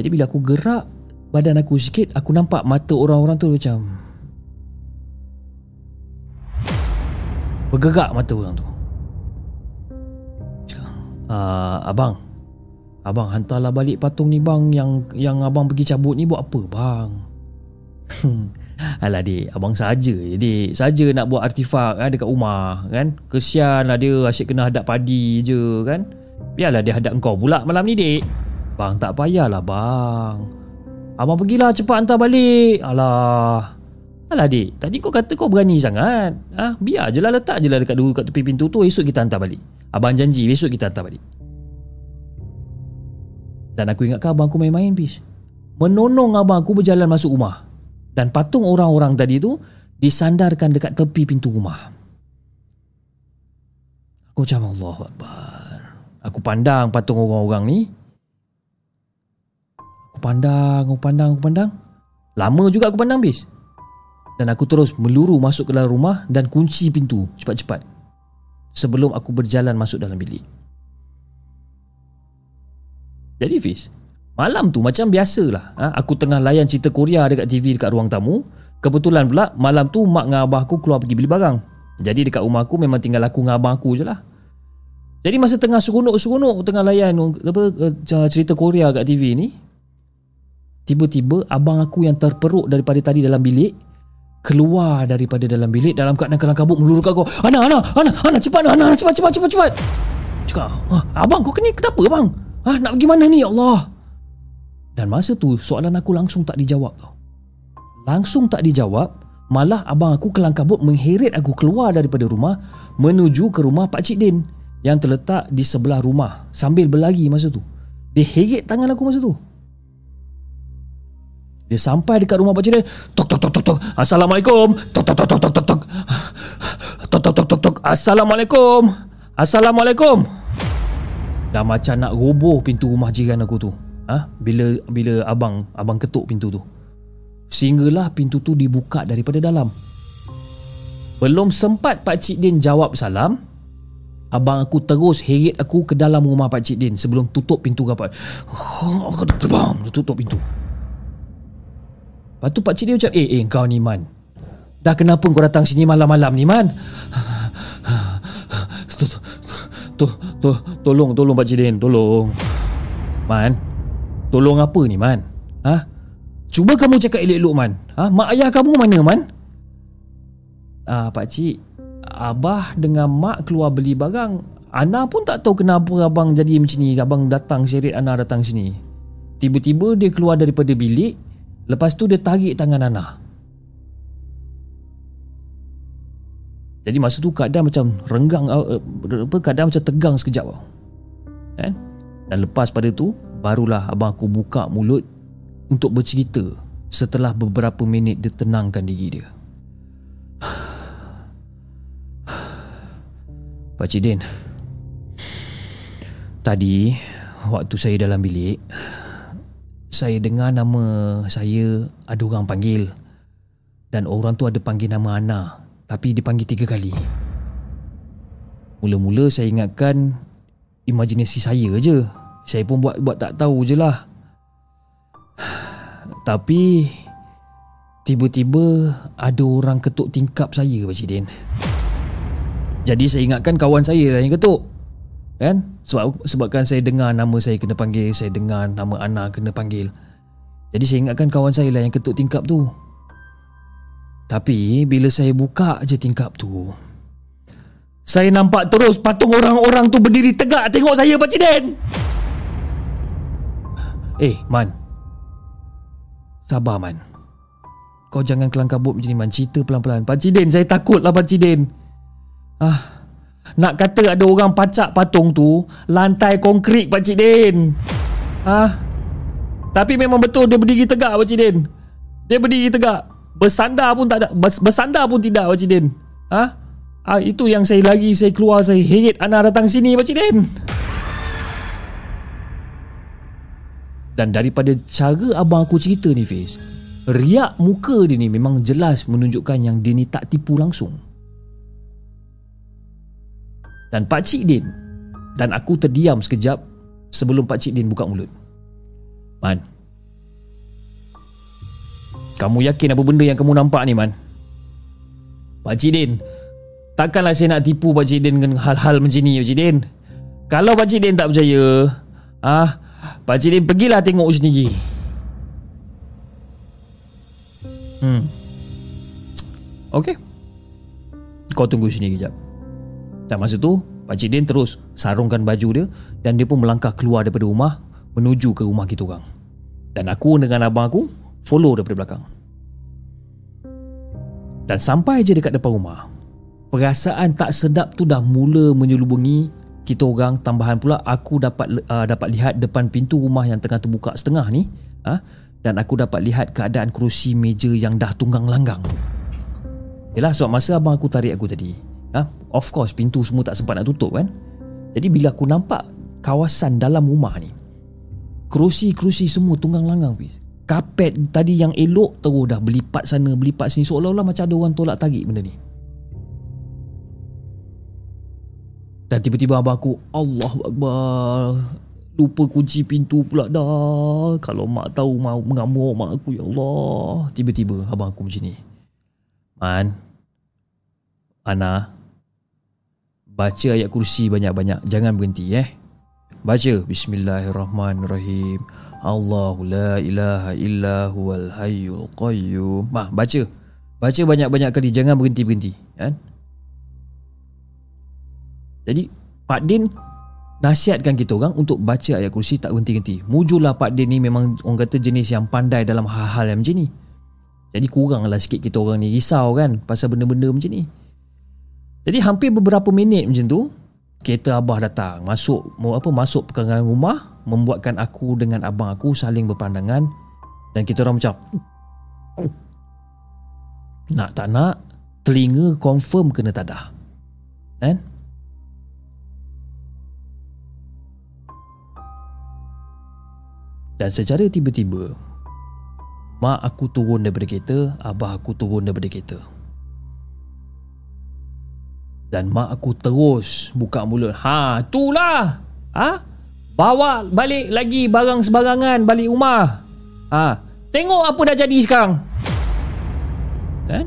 S1: Jadi bila aku gerak badan aku sikit aku nampak mata orang-orang tu macam Bergerak mata orang tu Cakap uh, Abang Abang hantarlah balik patung ni bang Yang yang abang pergi cabut ni buat apa bang Alah dik Abang saja Jadi Saja nak buat artifak kan, Dekat rumah kan Kesian lah dia Asyik kena hadap padi je kan Biarlah dia hadap kau pula malam ni dik Bang tak payahlah bang Abang pergilah cepat hantar balik Alah Alah dik, tadi kau kata kau berani sangat. Ah, ha? biar je lah letak je lah dekat dulu kat tepi pintu tu, esok kita hantar balik. Abang janji besok kita hantar balik. Dan aku ingatkan abang aku main-main, bis. Menonong abang aku berjalan masuk rumah. Dan patung orang-orang tadi tu disandarkan dekat tepi pintu rumah. Aku macam Allah Akbar. Aku pandang patung orang-orang ni. Aku pandang, aku pandang, aku pandang. Lama juga aku pandang, bis dan aku terus meluru masuk ke dalam rumah dan kunci pintu cepat-cepat sebelum aku berjalan masuk dalam bilik. Jadi Fiz, malam tu macam biasalah. Ha? Aku tengah layan cerita Korea dekat TV dekat ruang tamu. Kebetulan pula malam tu mak dengan abah aku keluar pergi beli barang. Jadi dekat rumah aku memang tinggal aku dengan abang aku je lah. Jadi masa tengah seronok-seronok tengah layan apa eh, cerita Korea kat TV ni, tiba-tiba abang aku yang terperuk daripada tadi dalam bilik keluar daripada dalam bilik dalam keadaan kelang kabut meluru kat aku. Ana, Ana, Ana, Ana, cepat Ana, Ana, cepat, cepat, cepat, cepat. Cakap, ah, abang kau kena kenapa bang? Ah, nak pergi mana ni, ya Allah? Dan masa tu soalan aku langsung tak dijawab tau. Langsung tak dijawab, malah abang aku kelang kabut mengheret aku keluar daripada rumah menuju ke rumah Pak Cik Din yang terletak di sebelah rumah sambil berlari masa tu. Dia heret tangan aku masa tu. Dia sampai dekat rumah pakcik dia. Tok tok tok tok tok. Assalamualaikum. Tok tok tok tok tok tok tok. Tok tok tok tok tok. Assalamualaikum. Assalamualaikum. Dah macam nak roboh pintu rumah jiran aku tu. Ha? Bila bila abang abang ketuk pintu tu. Sehinggalah pintu tu dibuka daripada dalam. Belum sempat Pak Cik Din jawab salam, abang aku terus heret aku ke dalam rumah Pak Cik Din sebelum tutup pintu. Aku terbang tutup pintu. Lepas tu pakcik dia macam Eh eh kau ni Man Dah kenapa kau datang sini malam-malam ni Man Tolong Tolong pakcik Din Tolong Man Tolong apa ni Man? Ha? Cuba kamu cakap elok-elok Man. Ha? Mak ayah kamu mana Man? Ah, pakcik Abah dengan mak keluar beli barang Ana pun tak tahu kenapa abang jadi macam ni. Abang datang seret Ana datang sini. Tiba-tiba dia keluar daripada bilik Lepas tu dia tarik tangan Ana. Jadi masa tu keadaan macam renggang uh, apa keadaan macam tegang sekejap. Kan? Dan lepas pada tu barulah abang aku buka mulut untuk bercerita setelah beberapa minit dia tenangkan diri dia. Pak Cik Din Tadi Waktu saya dalam bilik saya dengar nama saya ada orang panggil. Dan orang tu ada panggil nama Ana. Tapi dipanggil tiga kali. Mula-mula saya ingatkan imajinasi saya je. Saya pun buat buat tak tahu je lah. Tapi tiba-tiba ada orang ketuk tingkap saya Pak Cik Din. Jadi saya ingatkan kawan saya lah yang ketuk. Kan? Sebab sebabkan saya dengar nama saya kena panggil, saya dengar nama Ana kena panggil. Jadi saya ingatkan kawan saya lah yang ketuk tingkap tu. Tapi bila saya buka je tingkap tu, saya nampak terus patung orang-orang tu berdiri tegak tengok saya Pak Cik Den. Eh, Man. Sabar, Man. Kau jangan kelang kabut macam ni, Man. Cerita pelan-pelan. Pak Cik Den, saya takut lah Pak Cik Den. Ah, nak kata ada orang pacak patung tu lantai konkrit Pak Cik Den. Ah. Tapi memang betul dia berdiri tegak Pak Cik Den. Dia berdiri tegak. Bersandar pun tak ada Bersandar pun tidak Pak Cik Din ha? ha? Itu yang saya lagi Saya keluar Saya heret Ana datang sini Pak Cik Din Dan daripada cara abang aku cerita ni Fiz Riak muka dia ni memang jelas menunjukkan yang dia ni tak tipu langsung. Dan Pak Cik Din Dan aku terdiam sekejap Sebelum Pak Cik Din buka mulut. Man. Kamu yakin apa benda yang kamu nampak ni Man? Pak Cik Din Takkanlah saya nak tipu Pak Cik Din dengan hal-hal macam ni Pak Cik Din. Kalau Pak Cik Din tak percaya ah, Cik Din pergilah tengok sendiri Hmm. Okay Kau tunggu sini kejap. Dan masa tu Pak Cik Din terus sarungkan baju dia Dan dia pun melangkah keluar daripada rumah Menuju ke rumah kita orang. Dan aku dengan abang aku follow daripada belakang. Dan sampai je dekat depan rumah, perasaan tak sedap tu dah mula menyelubungi kita orang tambahan pula aku dapat uh, dapat lihat depan pintu rumah yang tengah terbuka setengah ni uh, dan aku dapat lihat keadaan kerusi meja yang dah tunggang langgang. Yalah sebab masa abang aku tarik aku tadi, uh, of course pintu semua tak sempat nak tutup kan. Jadi bila aku nampak kawasan dalam rumah ni, kerusi-kerusi semua tunggang langgang please kapet tadi yang elok terus dah berlipat sana berlipat sini seolah-olah macam ada orang tolak tarik benda ni dan tiba-tiba abang aku Allah Akbar. Lupa kunci pintu pula dah. Kalau mak tahu mau mengamuk mak aku ya Allah. Tiba-tiba abang aku macam ni. Man Ana baca ayat kursi banyak-banyak. Jangan berhenti eh. Baca. Bismillahirrahmanirrahim. Allahu la ilaha illa huwal hayyul qayyum. Baca. Baca banyak-banyak kali. Jangan berhenti-berhenti, kan? Jadi, Pak Din nasihatkan kita orang untuk baca ayat kursi tak berhenti-henti. Mujulah Pak Din ni memang orang kata jenis yang pandai dalam hal-hal yang macam ni. Jadi kuranglah sikit kita orang ni risau kan pasal benda-benda macam ni. Jadi hampir beberapa minit macam tu, kereta abah datang masuk apa masuk perkarangan rumah membuatkan aku dengan abang aku saling berpandangan dan kita orang macam nak tak nak telinga confirm kena tadah kan dan secara tiba-tiba mak aku turun daripada kereta abah aku turun daripada kereta dan mak aku terus buka mulut. Ha, itulah. Ha? Bawa balik lagi barang sebarangan balik rumah. Ha, tengok apa dah jadi sekarang. Kan?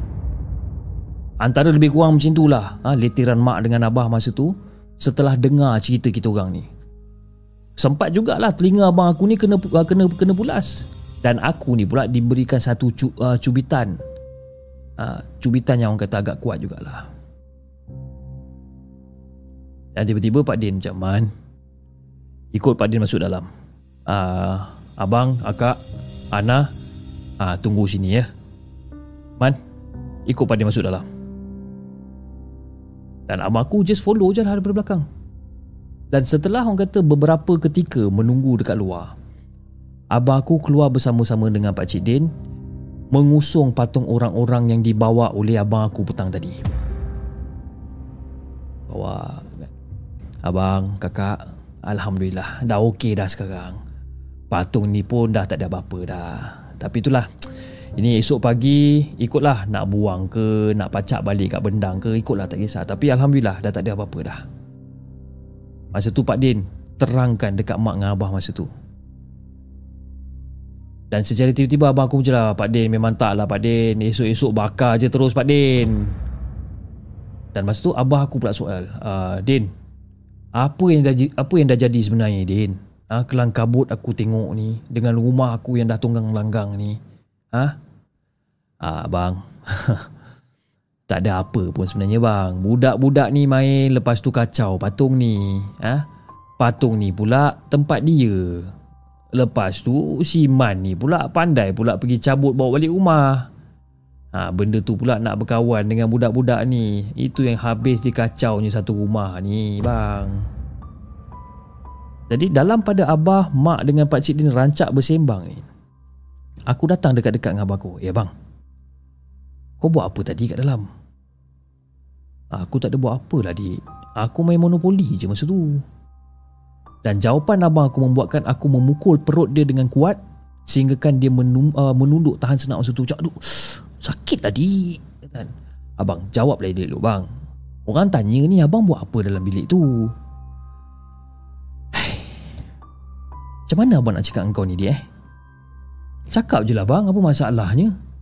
S1: Antara lebih kurang macam itulah ha, letiran mak dengan abah masa tu setelah dengar cerita kita orang ni. Sempat jugalah telinga abang aku ni kena kena kena pulas. Dan aku ni pula diberikan satu cu, uh, cubitan. Uh, cubitan yang orang kata agak kuat jugalah. Dan tiba-tiba Pak Din macam Man Ikut Pak Din masuk dalam uh, Abang, Akak, Ana uh, Tunggu sini ya Man Ikut Pak Din masuk dalam Dan abang aku just follow je lah daripada belakang Dan setelah orang kata beberapa ketika menunggu dekat luar Abang aku keluar bersama-sama dengan Pak Cik Din Mengusung patung orang-orang yang dibawa oleh abang aku petang tadi Bawa Abang, kakak, Alhamdulillah dah okey dah sekarang. patung ni pun dah tak ada apa-apa dah. Tapi itulah ini esok pagi ikutlah nak buang ke nak pacak balik kat bendang ke ikutlah tak kisah. Tapi alhamdulillah dah tak ada apa-apa dah. Masa tu Pak Din terangkan dekat mak dengan abah masa tu. Dan secara tiba-tiba abang aku je lah Pak Din memang tak lah Pak Din Esok-esok bakar je terus Pak Din Dan masa tu abah aku pula soal uh, Din Apa yang dah, apa yang dah jadi sebenarnya Din ha, Kelang kabut aku tengok ni Dengan rumah aku yang dah tunggang langgang ni ha? Ah, bang Tak ada apa pun sebenarnya bang Budak-budak ni main lepas tu kacau patung ni ha? Patung ni pula tempat dia Lepas tu si Man ni pula pandai pula pergi cabut bawa balik rumah. Ha, benda tu pula nak berkawan dengan budak-budak ni. Itu yang habis dikacaunya satu rumah ni bang. Jadi dalam pada Abah, Mak dengan Pak Cik Din rancak bersembang ni. Aku datang dekat-dekat dengan Abah aku. Ya bang. Kau buat apa tadi kat dalam? Aku tak ada buat apa lah dik. Aku main monopoli je masa tu. Dan jawapan abang aku membuatkan aku memukul perut dia dengan kuat sehingga kan dia menum, uh, menunduk tahan senak masa tu. Aduh, sakit lah di. Kan? Abang, jawab lah dia dulu bang. Orang tanya ni abang buat apa dalam bilik tu? Macam mana abang nak cakap engkau ni dia eh? Cakap je lah bang, apa masalahnya?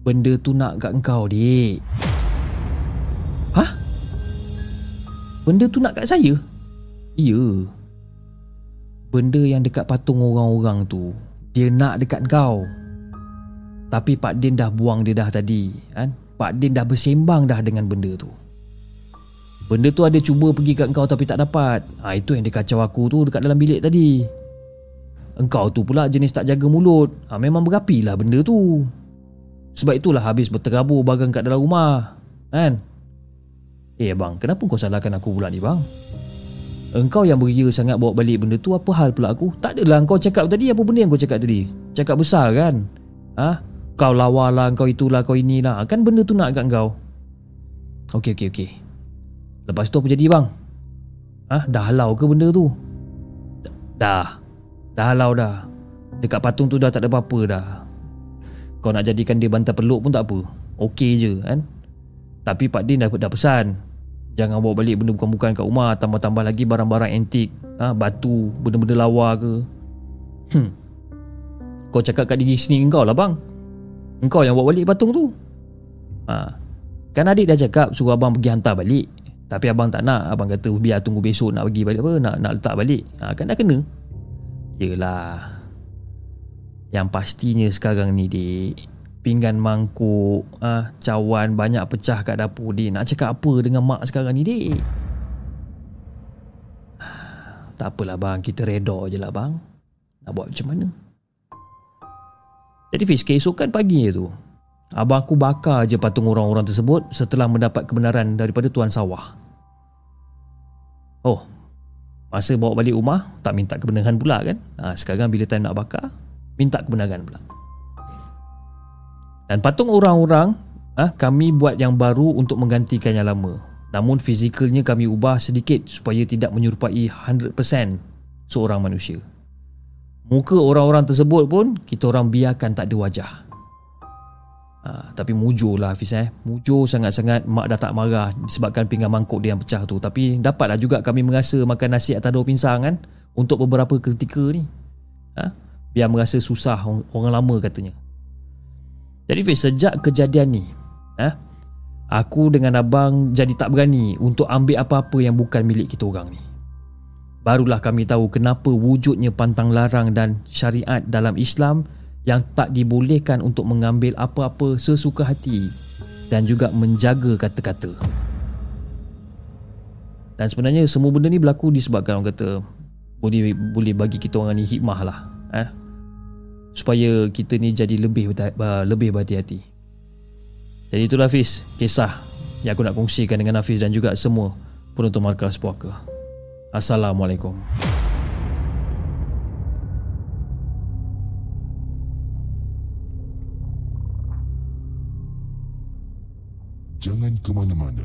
S1: Benda tu nak kat engkau dik. Hah? Benda tu nak kat saya? Ya. Benda yang dekat patung orang-orang tu, dia nak dekat kau. Tapi Pak Din dah buang dia dah tadi, kan? Pak Din dah bersembang dah dengan benda tu. Benda tu ada cuba pergi kat kau tapi tak dapat. Ha, itu yang dia kacau aku tu dekat dalam bilik tadi. Engkau tu pula jenis tak jaga mulut. Ha, memang berapi lah benda tu. Sebab itulah habis berterabur bagang kat dalam rumah. Kan? Eh bang, kenapa kau salahkan aku pula ni bang? Engkau yang beria sangat bawa balik benda tu Apa hal pula aku? Tak adalah kau cakap tadi Apa benda yang kau cakap tadi? Cakap besar kan? Ha? Kau lawa lah Kau itulah Kau inilah Kan benda tu nak kat kau Okey okey okey Lepas tu apa jadi bang? Ha? Dah halau ke benda tu? Dah Dah halau dah Dekat patung tu dah tak ada apa-apa dah Kau nak jadikan dia bantal peluk pun tak apa. Okey je kan? Tapi Pak Din dah, dah pesan Jangan bawa balik benda bukan-bukan kat rumah. Tambah-tambah lagi barang-barang antik ha, Batu, benda-benda lawa ke. Hmm. Kau cakap kat diri sendiri kau lah bang. Engkau yang bawa balik patung tu. Ha. Kan adik dah cakap Suruh abang pergi hantar balik. Tapi abang tak nak. Abang kata biar tunggu besok Nak pergi balik apa Nak, nak letak balik. Ha, Kan dah kena. Yelah Yang pastinya sekarang ni dik pinggan mangkuk, ah, cawan banyak pecah kat dapur dia. Nak cakap apa dengan mak sekarang ni, dik? Tak apalah bang, kita reda je lah bang. Nak buat macam mana? Jadi Fiz, keesokan pagi tu, abang aku bakar je patung orang-orang tersebut setelah mendapat kebenaran daripada tuan sawah. Oh, masa bawa balik rumah, tak minta kebenaran pula kan? Ha, sekarang bila time nak bakar, minta kebenaran pula. Dan patung orang-orang ah, kami buat yang baru untuk menggantikan yang lama. Namun fizikalnya kami ubah sedikit supaya tidak menyerupai 100% seorang manusia. Muka orang-orang tersebut pun kita orang biarkan tak ada wajah. Ha, tapi mujur lah Hafiz eh. Mujur sangat-sangat mak dah tak marah disebabkan pinggan mangkuk dia yang pecah tu. Tapi dapatlah juga kami merasa makan nasi atas daun pinsang kan untuk beberapa ketika ni. Ha? Biar merasa susah orang lama katanya. Jadi Fiz, sejak kejadian ni eh, Aku dengan abang jadi tak berani Untuk ambil apa-apa yang bukan milik kita orang ni. Barulah kami tahu kenapa wujudnya pantang larang dan syariat dalam Islam Yang tak dibolehkan untuk mengambil apa-apa sesuka hati Dan juga menjaga kata-kata. Dan sebenarnya semua benda ni berlaku disebabkan orang kata Boleh boleh bagi kita orang ni hikmah lah eh? supaya kita ni jadi lebih lebih berhati-hati. Jadi itulah Hafiz, kisah yang aku nak kongsikan dengan Hafiz dan juga semua penonton markas puaka. Assalamualaikum.
S3: Jangan ke mana-mana.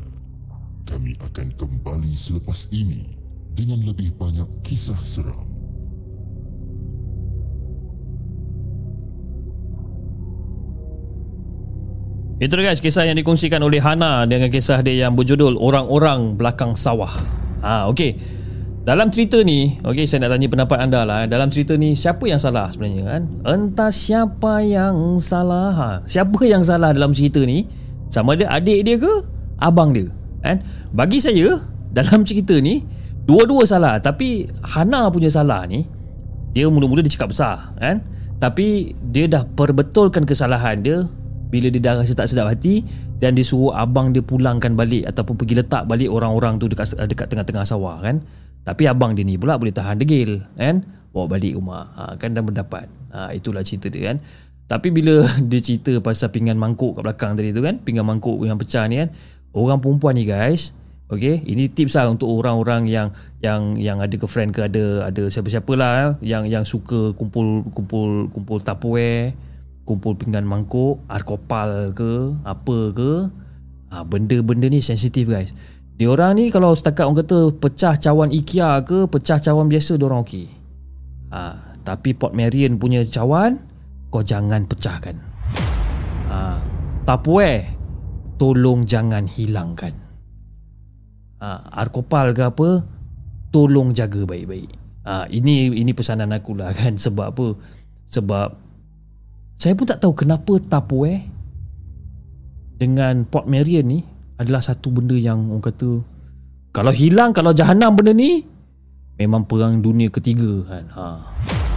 S3: Kami akan kembali selepas ini dengan lebih banyak kisah seram.
S1: Itu guys kisah yang dikongsikan oleh Hana dengan kisah dia yang berjudul Orang-orang Belakang Sawah. Ha okey. Dalam cerita ni, okey saya nak tanya pendapat anda lah. Dalam cerita ni siapa yang salah sebenarnya kan? Entah siapa yang salah. Ha, siapa yang salah dalam cerita ni? Sama ada adik dia ke abang dia? Kan? Bagi saya dalam cerita ni dua-dua salah tapi Hana punya salah ni dia mula-mula dia cakap besar kan? Tapi dia dah perbetulkan kesalahan dia bila dia dah rasa tak sedap hati dan dia suruh abang dia pulangkan balik ataupun pergi letak balik orang-orang tu dekat dekat tengah-tengah sawah kan? Tapi abang dia ni pula boleh tahan degil kan? Bawa balik rumah. Ha, kan dan mendapat ha, itulah cerita dia kan? Tapi bila dia cerita pasal pinggan mangkuk kat belakang tadi tu kan? Pinggan mangkuk yang pecah ni kan? Orang perempuan ni guys Okay, ini tips lah untuk orang-orang yang yang yang ada girlfriend ke ada ada siapa-siapa lah yang yang suka kumpul kumpul kumpul tupperware kumpul pinggan mangkuk, arkopal ke, apa ke. Ha, benda-benda ni sensitif guys. Dia orang ni kalau setakat orang kata pecah cawan IKEA ke, pecah cawan biasa dia orang okey. Ha, tapi pot Marion punya cawan kau jangan pecahkan. Ha, Tupperware tolong jangan hilangkan. Ha, arkopal ke apa tolong jaga baik-baik. Ha, ini ini pesanan aku lah kan sebab apa? Sebab saya pun tak tahu kenapa Tupperware dengan Port Marion ni adalah satu benda yang orang kata kalau hilang, kalau jahanam benda ni memang perang dunia ketiga kan. Ha.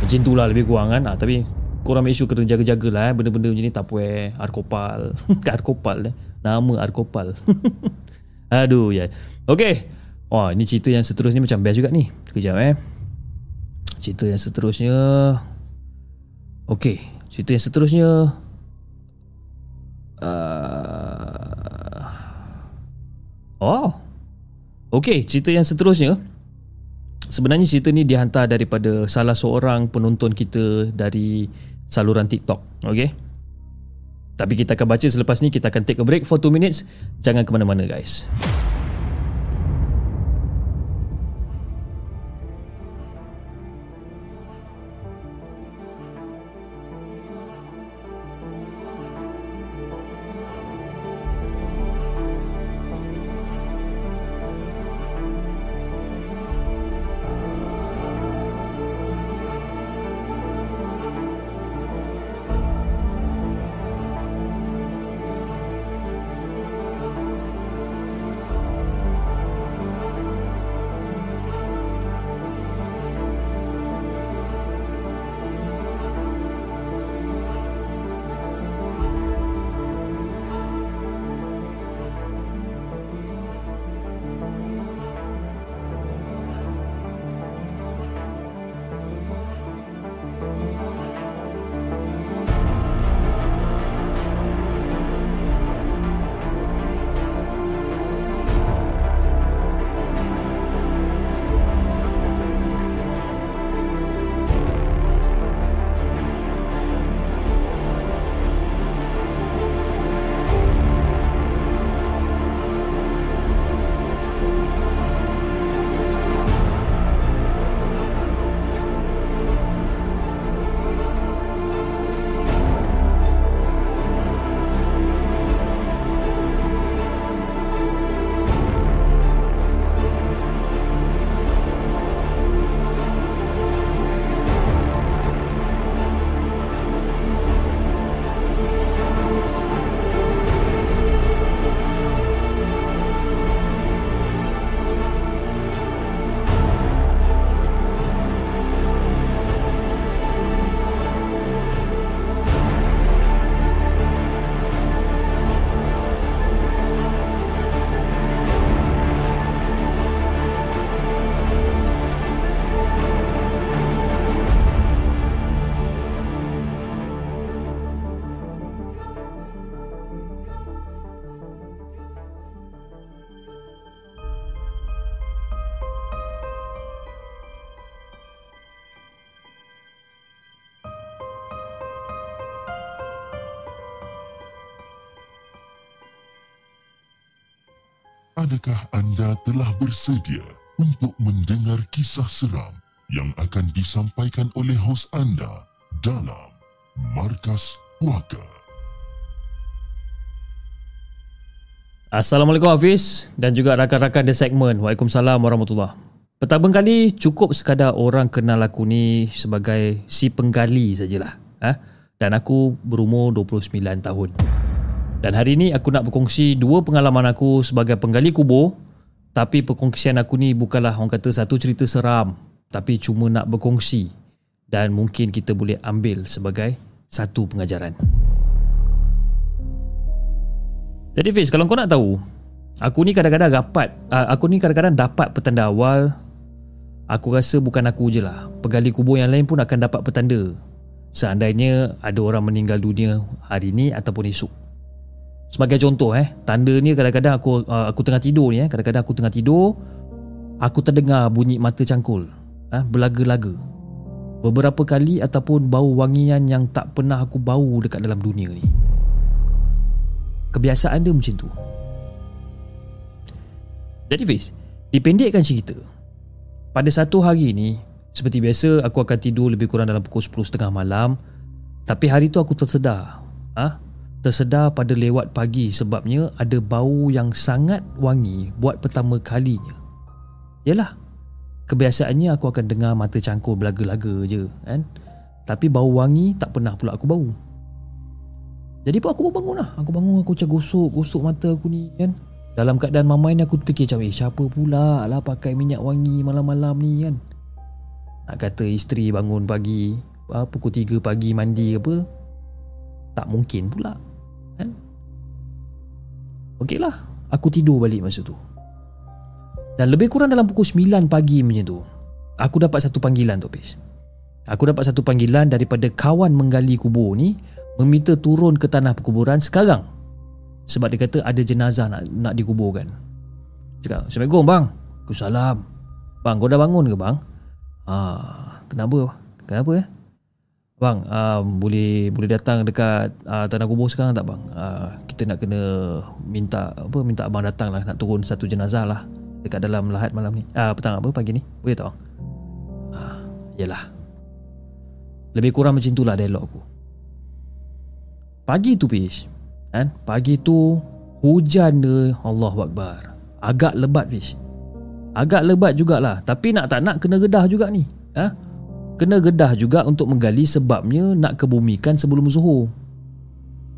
S1: Macam tu lah lebih kurang kan. Ha, tapi korang make sure kena jaga-jaga lah eh. benda-benda macam ni Tupperware, Arkopal. Arkopal eh. Nama Arkopal. Aduh ya. Okay. Wah, ini cerita yang seterusnya macam best juga ni. Kejap eh. Cerita yang seterusnya. Okay. Cerita yang seterusnya uh, Oh Okay cerita yang seterusnya. Sebenarnya cerita ni dihantar daripada salah seorang penonton kita dari saluran TikTok Okay Tapi kita akan baca selepas ni Kita akan take a break for 2 minutes. Jangan ke mana-mana guys
S3: telah bersedia untuk mendengar kisah seram yang akan disampaikan oleh hos anda dalam Markas Puaka.
S1: Assalamualaikum Hafiz dan juga rakan-rakan di segmen. Waalaikumsalam warahmatullahi Pertama kali cukup sekadar orang kenal aku ni sebagai si penggali sajalah. Ha? Dan aku berumur 29 tahun. Dan hari ini aku nak berkongsi dua pengalaman aku sebagai penggali kubur tapi perkongsian aku ni bukanlah orang kata satu cerita seram tapi cuma nak berkongsi dan mungkin kita boleh ambil sebagai satu pengajaran. Jadi Fiz, kalau kau nak tahu aku ni kadang-kadang dapat aku ni kadang-kadang dapat petanda awal aku rasa bukan aku je lah pegali kubur yang lain pun akan dapat petanda seandainya ada orang meninggal dunia hari ni ataupun esok. Sebagai contoh eh, tanda ni kadang-kadang aku uh, aku tengah tidur ni eh, kadang-kadang aku tengah tidur, aku terdengar bunyi mata cangkul, eh, berlaga-laga. Beberapa kali ataupun bau wangian yang tak pernah aku bau dekat dalam dunia ni. Kebiasaan dia macam tu. Jadi Fiz, dipendekkan cerita. Pada satu hari ni, seperti biasa aku akan tidur lebih kurang dalam pukul 10.30 malam. Tapi hari tu aku tersedar. Ha? Tersedar pada lewat pagi sebabnya ada bau yang sangat wangi buat pertama kalinya. Yalah, kebiasaannya aku akan dengar mata cangkul belaga-laga je kan. Tapi bau wangi tak pernah pula aku bau. Jadi pun aku pun bangun lah. Aku bangun aku macam gosok, gosok mata aku ni kan. Dalam keadaan mamai ni aku fikir macam eh siapa pula lah pakai minyak wangi malam-malam ni kan. Nak kata isteri bangun pagi, apa pukul 3 pagi mandi apa. Tak mungkin pula. Kan? Okeylah, aku tidur balik masa tu. Dan lebih kurang dalam pukul 9 pagi macam tu, aku dapat satu panggilan tu, Pis. Aku dapat satu panggilan daripada kawan menggali kubur ni meminta turun ke tanah perkuburan sekarang. Sebab dia kata ada jenazah nak nak dikuburkan. Cakap, Assalamualaikum bang. Salam. Bang, kau dah bangun ke bang? Ah, kenapa? Kenapa ya? Bang, uh, boleh boleh datang dekat uh, tanah kubur sekarang tak bang? Uh, kita nak kena minta apa minta abang datang lah nak turun satu jenazah lah dekat dalam lahat malam ni. Ah uh, petang apa pagi ni? Boleh tak bang? Uh, yalah. Lebih kurang macam itulah dialog aku. Pagi tu Fish kan? Pagi tu hujan dia Allah Akbar. Agak lebat Fish. Agak lebat jugalah Tapi nak tak nak kena gedah juga ni. Ha? Kena gedah juga untuk menggali sebabnya nak kebumikan sebelum zuhur.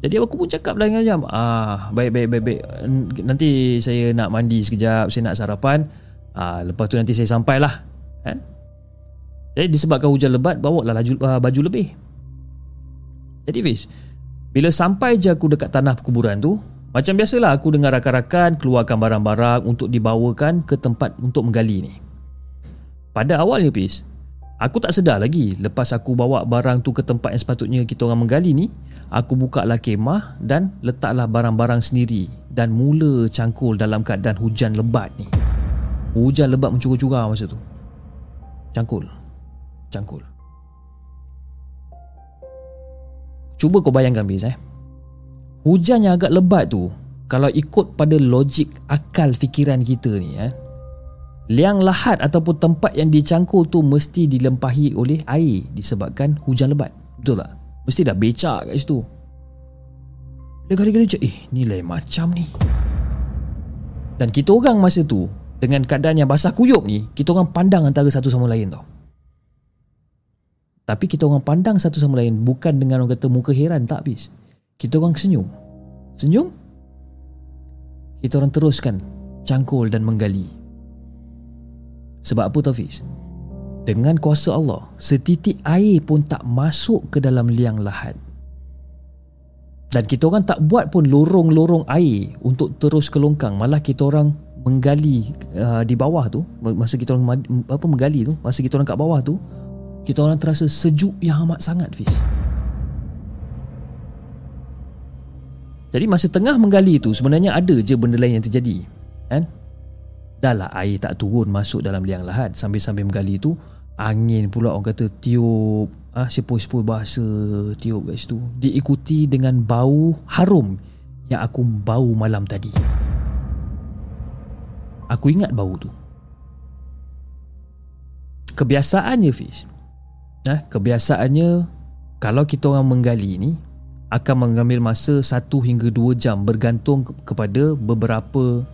S1: Jadi aku pun cakap lah dengan jam, ah baik baik baik baik nanti saya nak mandi sekejap, saya nak sarapan. Ah lepas tu nanti saya sampailah. Kan? Jadi disebabkan hujan lebat, bawa lah laju, uh, baju lebih. Jadi Fiz, bila sampai je aku dekat tanah perkuburan tu, macam biasalah aku dengan rakan-rakan keluarkan barang-barang untuk dibawakan ke tempat untuk menggali ni. Pada awalnya Fiz, Aku tak sedar lagi lepas aku bawa barang tu ke tempat yang sepatutnya kita orang menggali ni, aku buka lah kemah dan letaklah barang-barang sendiri dan mula cangkul dalam keadaan hujan lebat ni. Hujan lebat mencurah-curah masa tu. Cangkul. Cangkul. Cuba kau bayangkan Biz eh. Hujan yang agak lebat tu, kalau ikut pada logik akal fikiran kita ni eh, Liang lahat ataupun tempat yang dicangkul tu mesti dilempahi oleh air disebabkan hujan lebat. Betul tak? Mesti dah becak kat situ. Dia kali-kali macam, eh ni lain macam ni. Dan kita orang masa tu, dengan keadaan yang basah kuyup ni, kita orang pandang antara satu sama lain tau. Tapi kita orang pandang satu sama lain bukan dengan orang kata muka heran tak habis. Kita orang senyum. Senyum? Kita orang teruskan cangkul dan menggali. Sebab apa Tafiz? Dengan kuasa Allah, setitik air pun tak masuk ke dalam liang lahat. Dan kita orang tak buat pun lorong-lorong air untuk terus ke longkang. Malah kita orang menggali uh, di bawah tu, masa kita orang apa menggali tu, masa kita orang kat bawah tu, kita orang terasa sejuk yang amat sangat Fiz. Jadi masa tengah menggali tu sebenarnya ada je benda lain yang terjadi. Kan? Dah lah air tak turun masuk dalam liang lahat. Sambil-sambil menggali tu Angin pula orang kata tiup ah, Sepoi-sepoi bahasa tiup kat situ. Diikuti dengan bau harum Yang aku bau malam tadi. Aku ingat bau tu. Kebiasaannya Fiz eh, kebiasaannya kalau kita orang menggali ni akan mengambil masa 1 hingga 2 jam bergantung kepada beberapa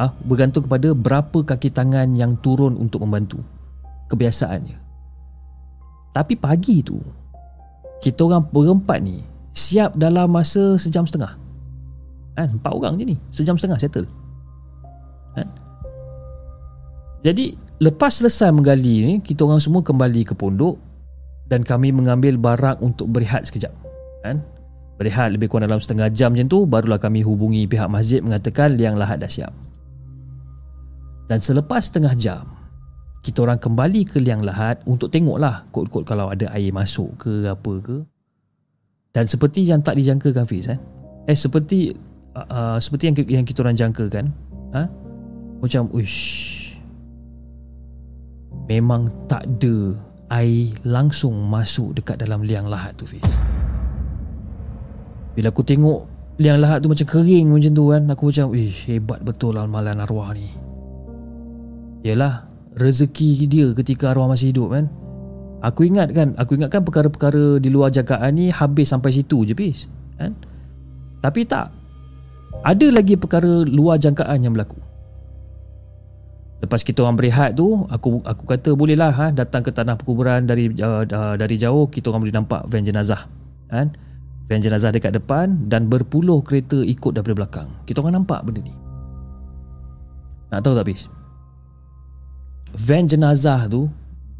S1: ah bergantung kepada berapa kaki tangan yang turun untuk membantu. Kebiasaannya. Tapi pagi tu kita orang berempat ni siap dalam masa sejam setengah. Kan empat orang je ni sejam setengah settle. Kan? Jadi lepas selesai menggali ni kita orang semua kembali ke pondok dan kami mengambil barang untuk berehat sekejap. Kan? Berehat lebih kurang dalam setengah jam macam tu barulah kami hubungi pihak masjid mengatakan liang lahat dah siap dan selepas setengah jam kita orang kembali ke liang lahat untuk tengoklah kod-kod kalau ada air masuk ke apa ke. Dan seperti yang tak dijangkakan Fiz eh, eh seperti uh, uh, seperti yang yang kita orang jangkakan ha? macam uish memang tak ada air langsung masuk dekat dalam liang lahat tu Fiz. Bila aku tengok liang lahat tu macam kering macam tu kan aku macam uish hebat betul lah malam arwah ni Yalah rezeki dia ketika arwah masih hidup kan Aku ingat kan Aku ingatkan perkara-perkara di luar jangkaan ni Habis sampai situ je bis kan? Tapi tak Ada lagi perkara luar jangkaan yang berlaku Lepas kita orang berehat tu Aku aku kata bolehlah ha, Datang ke tanah perkuburan dari uh, dari jauh Kita orang boleh nampak van jenazah kan? Van jenazah dekat depan Dan berpuluh kereta ikut daripada belakang Kita orang nampak benda ni Nak tahu tak bis? Van jenazah tu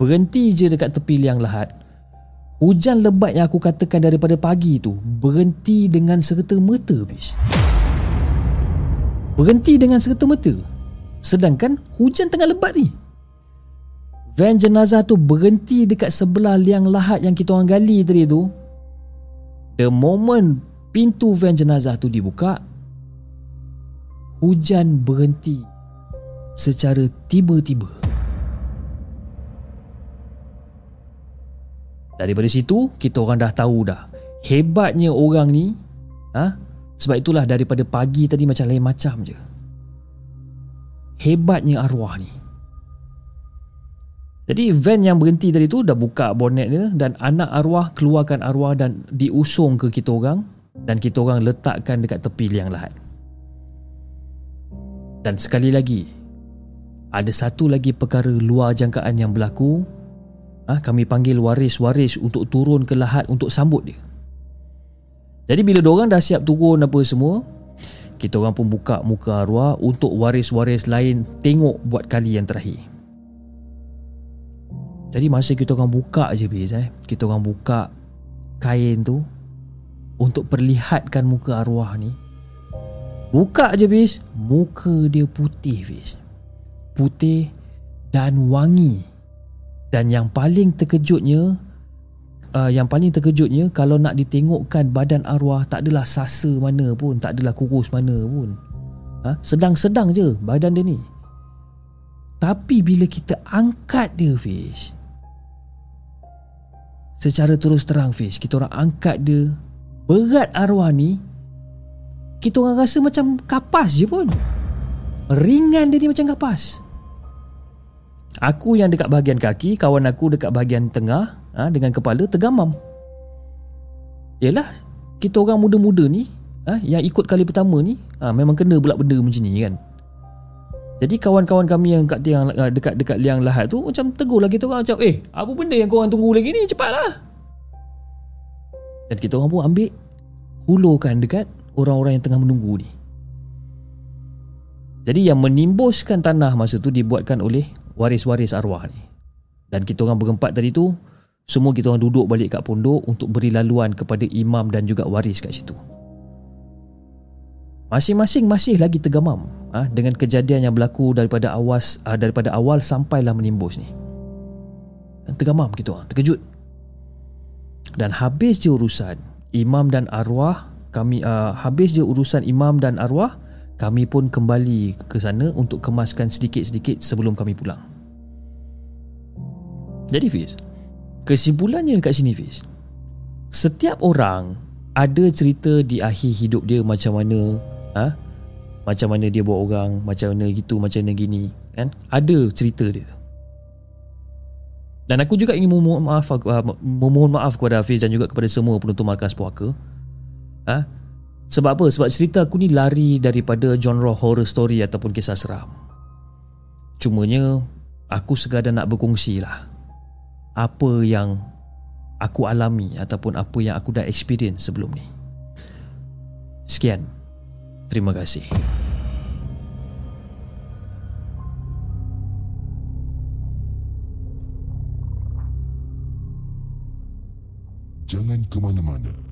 S1: berhenti je dekat tepi liang lahat. Hujan lebat yang aku katakan daripada pagi tu berhenti dengan serta merta bis berhenti dengan serta merta. Sedangkan hujan tengah lebat ni. Van jenazah tu berhenti dekat sebelah liang lahat yang kita orang gali tadi tu. The moment pintu van jenazah tu dibuka hujan berhenti secara tiba-tiba Daripada situ kita orang dah tahu dah. Hebatnya orang ni ha? sebab itulah daripada pagi tadi macam lain macam je. Hebatnya arwah ni. Jadi van yang berhenti tadi tu dah buka bonet dia dan anak arwah keluarkan arwah dan diusung ke kita orang dan kita orang letakkan dekat tepi liang lahat. Dan sekali lagi ada satu lagi perkara luar jangkaan yang berlaku ha, kami panggil waris-waris untuk turun ke lahat untuk sambut dia. Jadi bila diorang dah siap turun apa semua, kita orang pun buka muka arwah untuk waris-waris lain tengok buat kali yang terakhir. Jadi masa kita orang buka je bis eh, kita orang buka kain tu untuk perlihatkan muka arwah ni. Buka je bis, muka dia putih bis. Putih dan wangi. Dan yang paling terkejutnya uh, Yang paling terkejutnya Kalau nak ditengokkan badan arwah Tak adalah sasa mana pun Tak adalah kurus mana pun. Ha? Sedang-sedang je badan dia ni. Tapi bila kita angkat dia Fish Secara terus terang Fish Kita orang angkat dia Berat arwah ni Kita orang rasa macam kapas je pun. Ringan dia ni macam kapas Aku yang dekat bahagian kaki Kawan aku dekat bahagian tengah ha, Dengan kepala tergamam. Yelah Kita orang muda-muda ni ha, Yang ikut kali pertama ni ha, Memang kena pula benda macam ni kan? Jadi kawan-kawan kami yang kat tiang, dekat dekat liang lahat tu Macam tegur lah kita orang Macam eh apa benda yang korang tunggu lagi ni? Cepatlah. Dan kita orang pun ambil Hulurkan dekat orang-orang yang tengah menunggu ni. Jadi yang menimbuskan tanah masa tu dibuatkan oleh waris-waris arwah ni. Dan kita orang berempat tadi tu, semua kita orang duduk balik kat pondok untuk beri laluan kepada imam dan juga waris kat situ. Masing-masing masih lagi tergamam ha, dengan kejadian yang berlaku daripada awas ha, daripada awal sampailah menimbus ni. Dan tergamam kita orang, terkejut. Dan habis je urusan imam dan arwah kami uh, habis je urusan imam dan arwah kami pun kembali ke sana untuk kemaskan sedikit-sedikit sebelum kami pulang. Jadi Fiz, kesimpulannya kat sini Fiz, setiap orang ada cerita di akhir hidup dia macam mana, ha? macam mana dia buat orang, macam mana gitu, macam mana gini, kan? Ada cerita dia. Dan aku juga ingin memohon maaf uh, memohon maaf kepada Hafiz dan juga kepada semua penonton markas puaka. Ha? Sebab apa? Sebab cerita aku ni lari daripada genre horror story ataupun kisah seram. Cumanya aku sekadar nak berkongsi lah apa yang aku alami ataupun apa yang aku dah experience sebelum ni. Sekian. Terima kasih.
S3: Jangan ke mana-mana.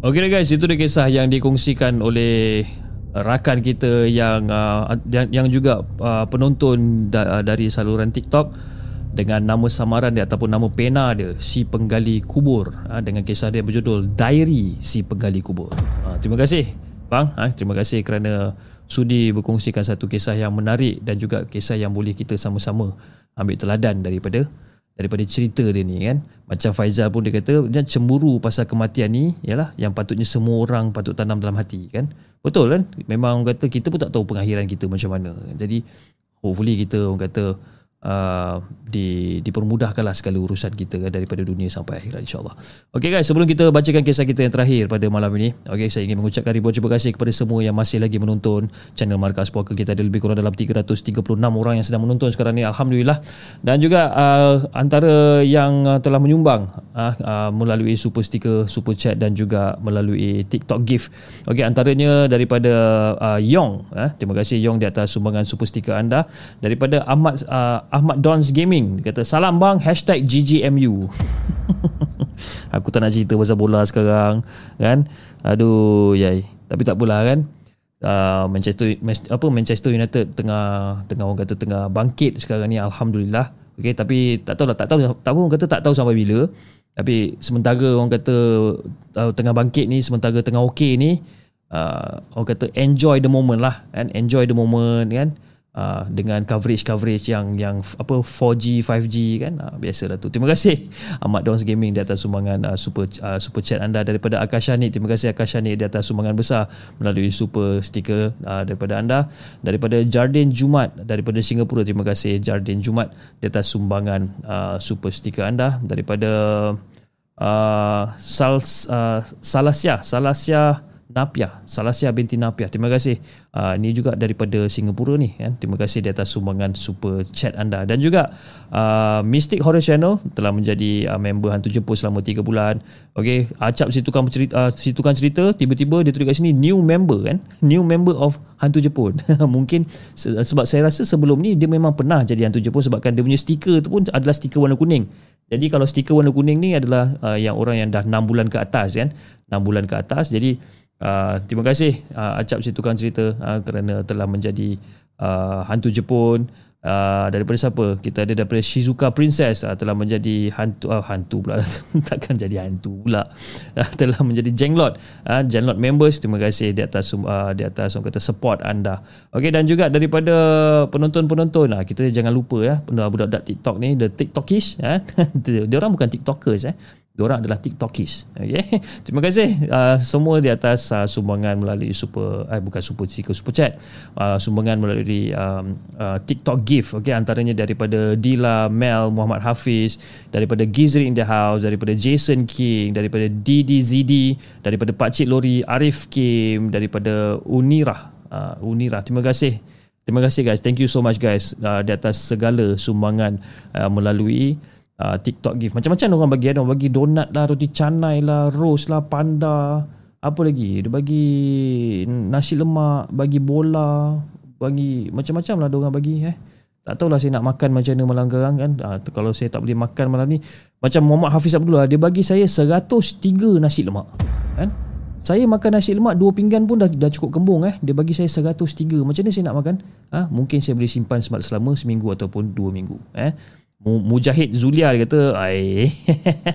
S1: Okey guys, itu dia kisah yang dikongsikan oleh rakan kita yang uh, yang, yang juga uh, penonton da, dari saluran TikTok dengan nama samaran dia ataupun nama pena dia si penggali kubur uh, dengan kisah dia berjudul Diary si penggali kubur. Uh, terima kasih bang, uh, terima kasih kerana sudi berkongsikan satu kisah yang menarik dan juga kisah yang boleh kita sama-sama ambil teladan daripada daripada cerita dia ni kan? Macam Faizal pun dia kata dia cemburu pasal kematian ni ialah yang patutnya semua orang patut tanam dalam hati kan? Betul kan? Memang orang kata kita pun tak tahu pengakhiran kita macam mana. Jadi hopefully kita orang kata uh, di dipermudahkanlah segala urusan kita kan, daripada dunia sampai akhirat insyaallah. Okey guys, sebelum kita bacakan kisah kita yang terakhir pada malam ini, okey saya ingin mengucapkan ribuan terima kasih kepada semua yang masih lagi menonton channel Markas Puaka kita ada lebih kurang dalam 336 orang yang sedang menonton sekarang ni alhamdulillah. Dan juga uh, antara yang uh, telah menyumbang uh, uh, melalui super sticker, super chat dan juga melalui TikTok gift. Okey antaranya daripada uh, Yong, uh, terima kasih Yong di atas sumbangan super sticker anda daripada Ahmad uh, Ahmad Dons Gaming. Dia kata salam bang. Hashtag GGMU Aku tak nak cerita pasal bola sekarang Kan? Aduh yai. Tapi tak pula kan? Uh, Manchester apa Manchester United tengah tengah orang kata tengah bangkit sekarang ni alhamdulillah. Okey tapi tak tahu lah tak tahu tak tahu orang kata tak tahu sampai bila. Tapi sementara orang kata uh, tengah bangkit ni sementara tengah okey ni uh, orang kata enjoy the moment lah kan? Enjoy the moment kan uh, dengan coverage coverage yang yang apa 4G 5G kan? Uh, biasalah tu. Terima kasih Ahmad Dons Gaming di atas sumbangan uh, super uh, super chat anda daripada Akashani terima kasih Akashani di atas sumbangan besar melalui super sticker uh, daripada anda. Daripada Jardin Jumat daripada Singapura terima kasih Jardin Jumat di atas sumbangan uh, super sticker anda. Daripada uh, Sal uh, Salasia Salasia Napia, Salasia binti Napia. Terima kasih. Uh, ini juga daripada Singapura ni kan. Terima kasih di atas sumbangan super chat anda dan juga uh, Mystic Horror Channel telah menjadi uh, member Hantu Jepun selama 3 bulan. Okey, acap situkan cerita uh, situkan cerita tiba-tiba dia tulis kat sini new member kan. New member of Hantu Jepun. Mungkin sebab saya rasa sebelum ni dia memang pernah jadi Hantu Jepun sebabkan dia punya stiker tu pun adalah stiker warna kuning. Jadi kalau stiker warna kuning ni adalah uh, yang orang yang dah 6 bulan ke atas kan. 6 bulan ke atas. Jadi Uh, terima kasih uh, Acap si tukang cerita uh, kerana telah menjadi uh, hantu Jepun. Uh, daripada siapa? Kita ada daripada Shizuka Princess uh, telah menjadi hantu uh, hantu pula. Takkan jadi hantu pula. Uh, telah menjadi Jenglot uh, Jenglot members terima kasih di atas uh, di atas orang kata support anda. Okey dan juga daripada penonton-penonton uh, kita jangan lupa ya budak-budak TikTok ni the TikTokish uh, dia orang bukan TikTokers eh Diorang adalah TikTokis. Okay. Terima kasih uh, semua di atas uh, sumbangan melalui super eh bukan super sticker super chat. Uh, sumbangan melalui um, uh, TikTok gift. Okay. Antaranya daripada Dila, Mel, Muhammad Hafiz, daripada Gizri in the house, daripada Jason King, daripada DDZD, daripada Pak Cik Lori, Arif Kim, daripada Unira. Uh, Unira. Terima kasih. Terima kasih guys. Thank you so much guys uh, di atas segala sumbangan uh, melalui uh, TikTok gift. Macam-macam orang bagi ada bagi donat lah, roti canai lah, rose lah, panda. Apa lagi? Dia bagi nasi lemak, bagi bola, bagi macam-macam lah orang bagi eh. Tak tahulah saya nak makan macam mana malam gerang kan. Uh, kalau saya tak boleh makan malam ni. Macam Muhammad Hafiz Abdullah, dia bagi saya 103 nasi lemak. Kan? Saya makan nasi lemak dua pinggan pun dah, dah cukup kembung eh. Dia bagi saya 103. Macam mana saya nak makan? Ha? Mungkin saya boleh simpan selama seminggu ataupun dua minggu. Eh? Mujahid Zulia dia kata, ai.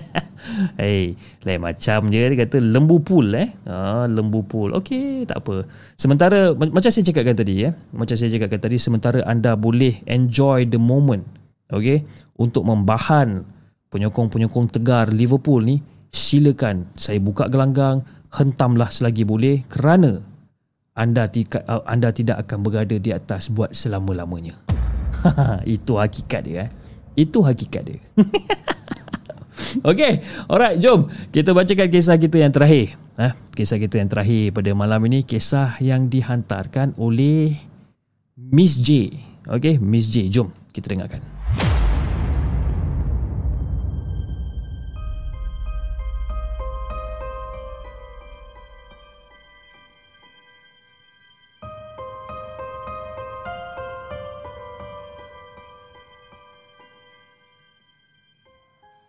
S1: hey, lain macam je dia kata lembu pool eh. Ha, lembu pool. Okey, tak apa. Sementara macam saya cakapkan tadi eh. Macam saya cakapkan tadi sementara anda boleh enjoy the moment. Okey, untuk membahan penyokong-penyokong tegar Liverpool ni, silakan saya buka gelanggang hentamlah selagi boleh kerana anda tidak anda tidak akan berada di atas buat selama-lamanya. Itu hakikat dia eh. Itu hakikat dia. Okey, alright, jom kita bacakan kisah kita yang terakhir. Eh, kisah kita yang terakhir pada malam ini kisah yang dihantarkan oleh Miss J. Okey, Miss J, jom kita dengarkan.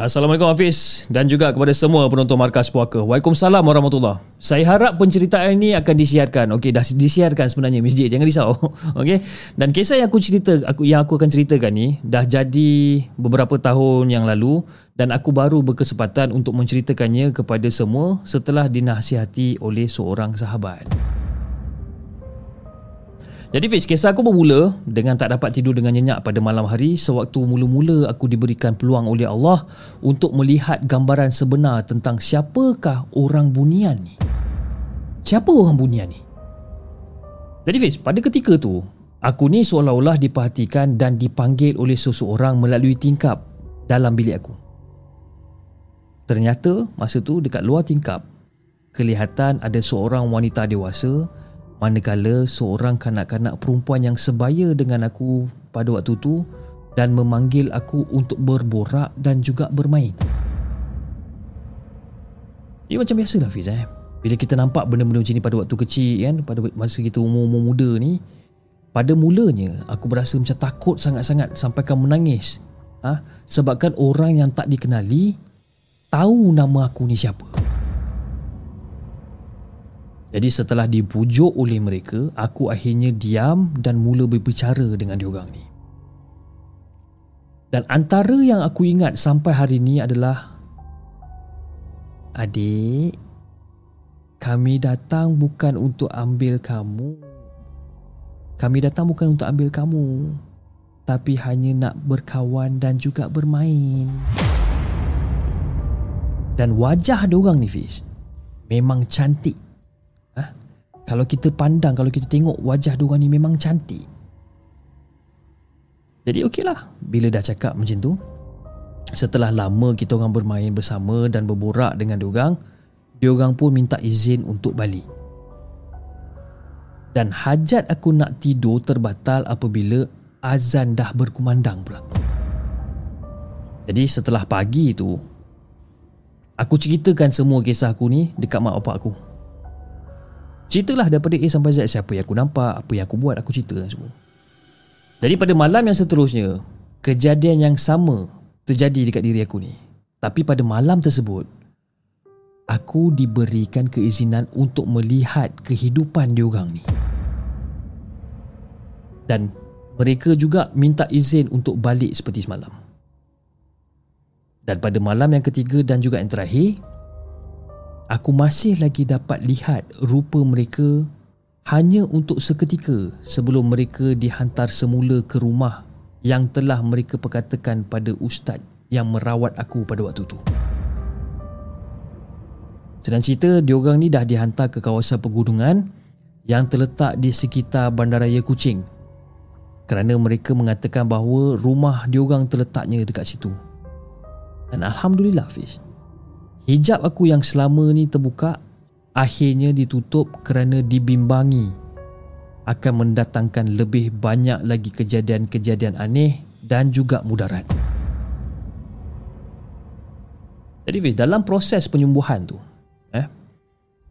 S1: Assalamualaikum Hafiz dan juga kepada semua penonton Markas Puaka. Waalaikumsalam warahmatullahi Saya harap penceritaan ini akan disiarkan. Okey, dah disiarkan sebenarnya Miss J. Jangan risau. Okey. Dan kisah yang aku cerita aku yang aku akan ceritakan ni dah jadi beberapa tahun yang lalu dan aku baru berkesempatan untuk menceritakannya kepada semua setelah dinasihati oleh seorang sahabat. Jadi Fiz, kisah aku bermula dengan tak dapat tidur dengan nyenyak pada malam hari sewaktu mula-mula aku diberikan peluang oleh Allah untuk melihat gambaran sebenar tentang siapakah orang bunian ni. Siapa orang bunian ni? Jadi Fiz, pada ketika tu, aku ni seolah-olah diperhatikan dan dipanggil oleh seseorang melalui tingkap dalam bilik aku. Ternyata masa tu dekat luar tingkap, kelihatan ada seorang wanita dewasa manakala seorang kanak-kanak perempuan yang sebaya dengan aku pada waktu tu dan memanggil aku untuk berborak dan juga bermain. Ia macam biasa lah Fiz eh. Bila kita nampak benda-benda macam ni pada waktu kecil kan, pada masa kita umur-umur muda ni, pada mulanya aku berasa macam takut sangat-sangat sampai kan menangis. Ha? Sebabkan orang yang tak dikenali tahu nama aku ni siapa. Jadi setelah dibujuk oleh mereka, aku akhirnya diam dan mula berbicara dengan diorang ni. Dan antara yang aku ingat sampai hari ini adalah Adik, kami datang bukan untuk ambil kamu. Kami datang bukan untuk ambil kamu, tapi hanya nak berkawan dan juga bermain. Dan wajah diorang ni Fiz memang cantik kalau kita pandang, kalau kita tengok wajah diorang ni memang cantik. Jadi okeylah bila dah cakap macam tu. Setelah lama kita orang bermain bersama dan berborak dengan diorang, diorang pun minta izin untuk balik. Dan hajat aku nak tidur terbatal apabila azan dah berkumandang pula. Jadi setelah pagi tu, aku ceritakan semua kisah aku ni dekat mak bapak aku. Ceritalah daripada A sampai Z siapa yang aku nampak, apa yang aku buat, aku ceritakan semua. Jadi pada malam yang seterusnya, kejadian yang sama terjadi dekat diri aku ni. Tapi pada malam tersebut, aku diberikan keizinan untuk melihat kehidupan diorang ni. Dan mereka juga minta izin untuk balik seperti semalam. Dan pada malam yang ketiga dan juga yang terakhir, aku masih lagi dapat lihat rupa mereka hanya untuk seketika sebelum mereka dihantar semula ke rumah yang telah mereka perkatakan pada ustaz yang merawat aku pada waktu itu. Sedang cerita, diorang ni dah dihantar ke kawasan pegunungan yang terletak di sekitar Bandaraya Kuching kerana mereka mengatakan bahawa rumah diorang terletaknya dekat situ. Dan Alhamdulillah Fish, Hijab aku yang selama ni terbuka akhirnya ditutup kerana dibimbangi akan mendatangkan lebih banyak lagi kejadian-kejadian aneh dan juga mudarat. Jadi Fiz, dalam proses penyembuhan tu, eh,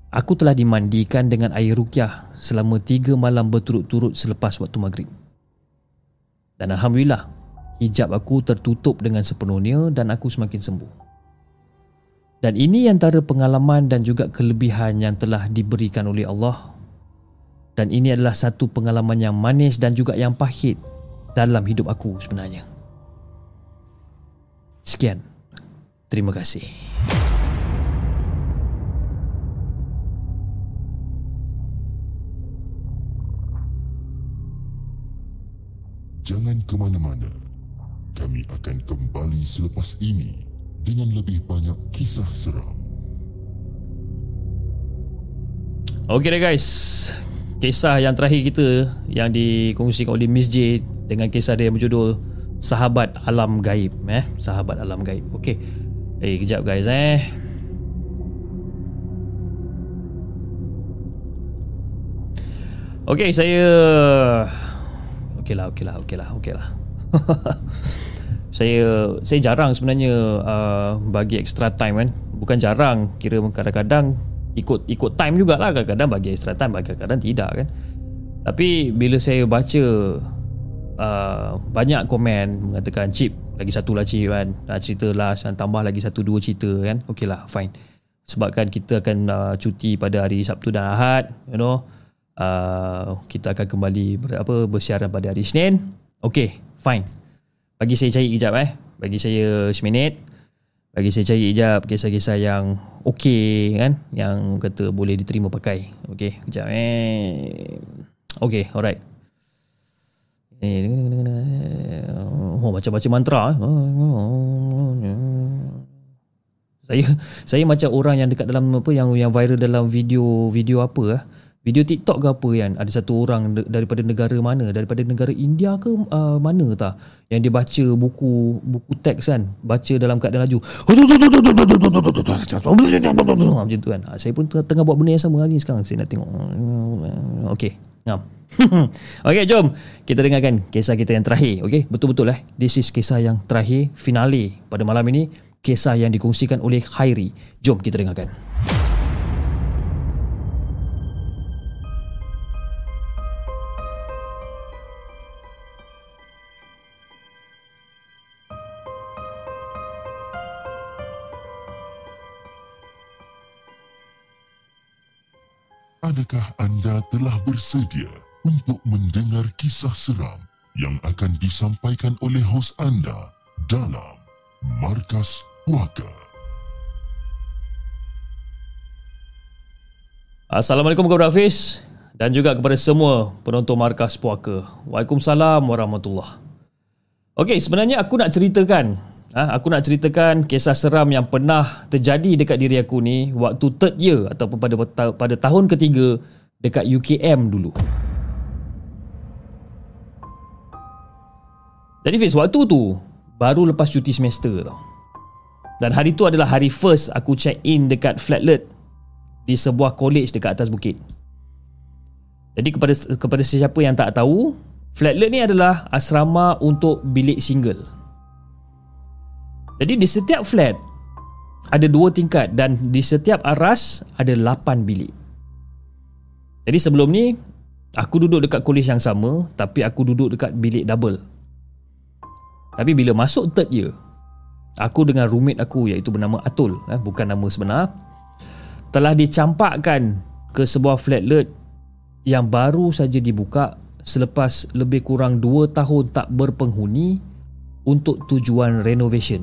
S1: Aku telah dimandikan dengan air rukyah selama tiga malam berturut-turut selepas waktu maghrib. Dan Alhamdulillah, hijab aku tertutup dengan sepenuhnya dan aku semakin sembuh. Dan ini antara pengalaman dan juga kelebihan yang telah diberikan oleh Allah. Dan ini adalah satu pengalaman yang manis dan juga yang pahit dalam hidup aku sebenarnya. Sekian. Terima kasih.
S3: Jangan ke mana-mana. Kami akan kembali selepas ini dengan lebih banyak kisah seram.
S1: Okey deh guys. Kisah yang terakhir kita yang dikongsikan oleh Miss J dengan kisah dia yang berjudul Sahabat Alam Gaib eh Sahabat Alam Gaib. Okey. Eh kejap guys eh. Okey saya okey lah okey lah saya saya jarang sebenarnya uh, bagi extra time kan. Bukan jarang kira kadang-kadang ikut ikut time jugalah. Kadang-kadang bagi extra time kadang-kadang tidak kan. Tapi bila saya baca uh, banyak komen mengatakan chip lagi satu lah chip kan. Uh, cerita last dan tambah lagi satu dua cerita kan. Okey lah fine. Sebabkan kita akan uh, cuti pada hari Sabtu dan Ahad you know. Uh, kita akan kembali ber, apa bersiaran pada hari Isnin. Okey, fine. Bagi saya cari kejap eh. Bagi saya seminit. Bagi saya cari kejap kisah-kisah yang okey kan, yang kata boleh diterima pakai. Okey, kejap eh. Okey, alright. Oh, macam baca mantra. Eh. Saya saya macam orang yang dekat dalam apa yang yang viral dalam video video apa ah video TikTok ke apa kan ada satu orang daripada negara mana? Daripada negara India ke uh, mana tak yang dia baca buku buku teks kan? Baca dalam keadaan laju. Macam tu kan? Saya pun tengah buat benda yang sama hari ni sekarang. Saya nak tengok. Okey ngam. Okey jom. Kita dengarkan kisah kita yang terakhir okey betul-betul eh? This is kisah yang terakhir finale pada malam ini. Kisah yang dikongsikan oleh Khairi. Jom kita dengarkan
S3: Adakah anda telah bersedia untuk mendengar kisah seram yang akan disampaikan oleh hos anda dalam Markas Puaka?
S1: Assalamualaikum kepada Hafiz dan juga kepada semua penonton Markas Puaka. Waalaikumsalam warahmatullahi Okey, sebenarnya aku nak ceritakan Ha, aku nak ceritakan kisah seram yang pernah terjadi dekat diri aku ni waktu third year ataupun pada pada tahun ketiga dekat UKM dulu. Jadi Fiz, waktu tu baru lepas cuti semester tau. Dan hari tu adalah hari first aku check in dekat Flatlet di sebuah college dekat atas bukit. Jadi kepada kepada sesiapa yang tak tahu, Flatlet ni adalah asrama untuk bilik single. Jadi di setiap flat ada dua tingkat dan di setiap aras ada lapan bilik. Jadi sebelum ni aku duduk dekat kolej yang sama tapi aku duduk dekat bilik double. Tapi bila masuk third year aku dengan roommate aku iaitu bernama Atul eh, bukan nama sebenar telah dicampakkan ke sebuah flatlet yang baru saja dibuka selepas lebih kurang 2 tahun tak berpenghuni untuk tujuan renovation.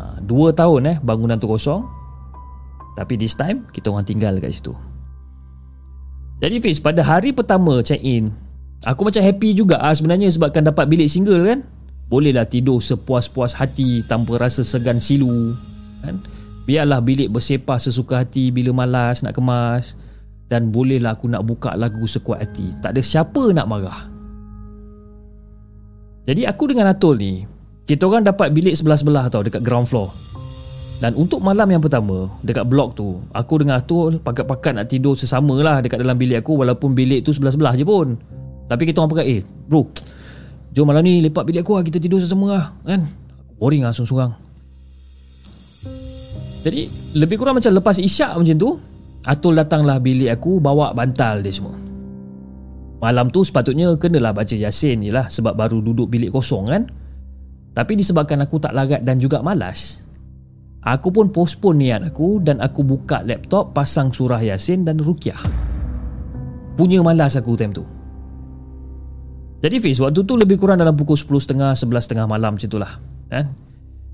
S1: Ha, dua tahun eh bangunan tu kosong. Tapi this time kita orang tinggal kat situ. Jadi Fiz, pada hari pertama check in, aku macam happy juga ah sebenarnya sebabkan dapat bilik single kan. Bolehlah tidur sepuas-puas hati tanpa rasa segan silu kan. Biarlah bilik bersepah sesuka hati bila malas nak kemas dan bolehlah aku nak buka lagu sekuat hati. Tak ada siapa nak marah. Jadi aku dengan Atul ni Kita orang dapat bilik sebelah-sebelah tau Dekat ground floor. Dan untuk malam yang pertama Dekat blok tu Aku dengan Atul Pakat-pakat nak tidur sesama lah Dekat dalam bilik aku Walaupun bilik tu sebelah-sebelah je pun. Tapi kita orang pakat Eh bro Jom malam ni lepak bilik aku lah Kita tidur sesama lah Kan? Boring lah sorang-sorang Jadi Lebih kurang macam lepas isyak macam tu Atul datanglah bilik aku bawa bantal dia semua. Malam tu sepatutnya kenalah baca Yasin ni lah sebab baru duduk bilik kosong kan. Tapi disebabkan aku tak larat dan juga malas, aku pun postpone niat aku dan aku buka laptop pasang surah Yasin dan Rukyah. Punya malas aku time tu. Jadi Fiz, waktu tu lebih kurang dalam pukul 10.30, 11.30 malam macam itulah. Kan?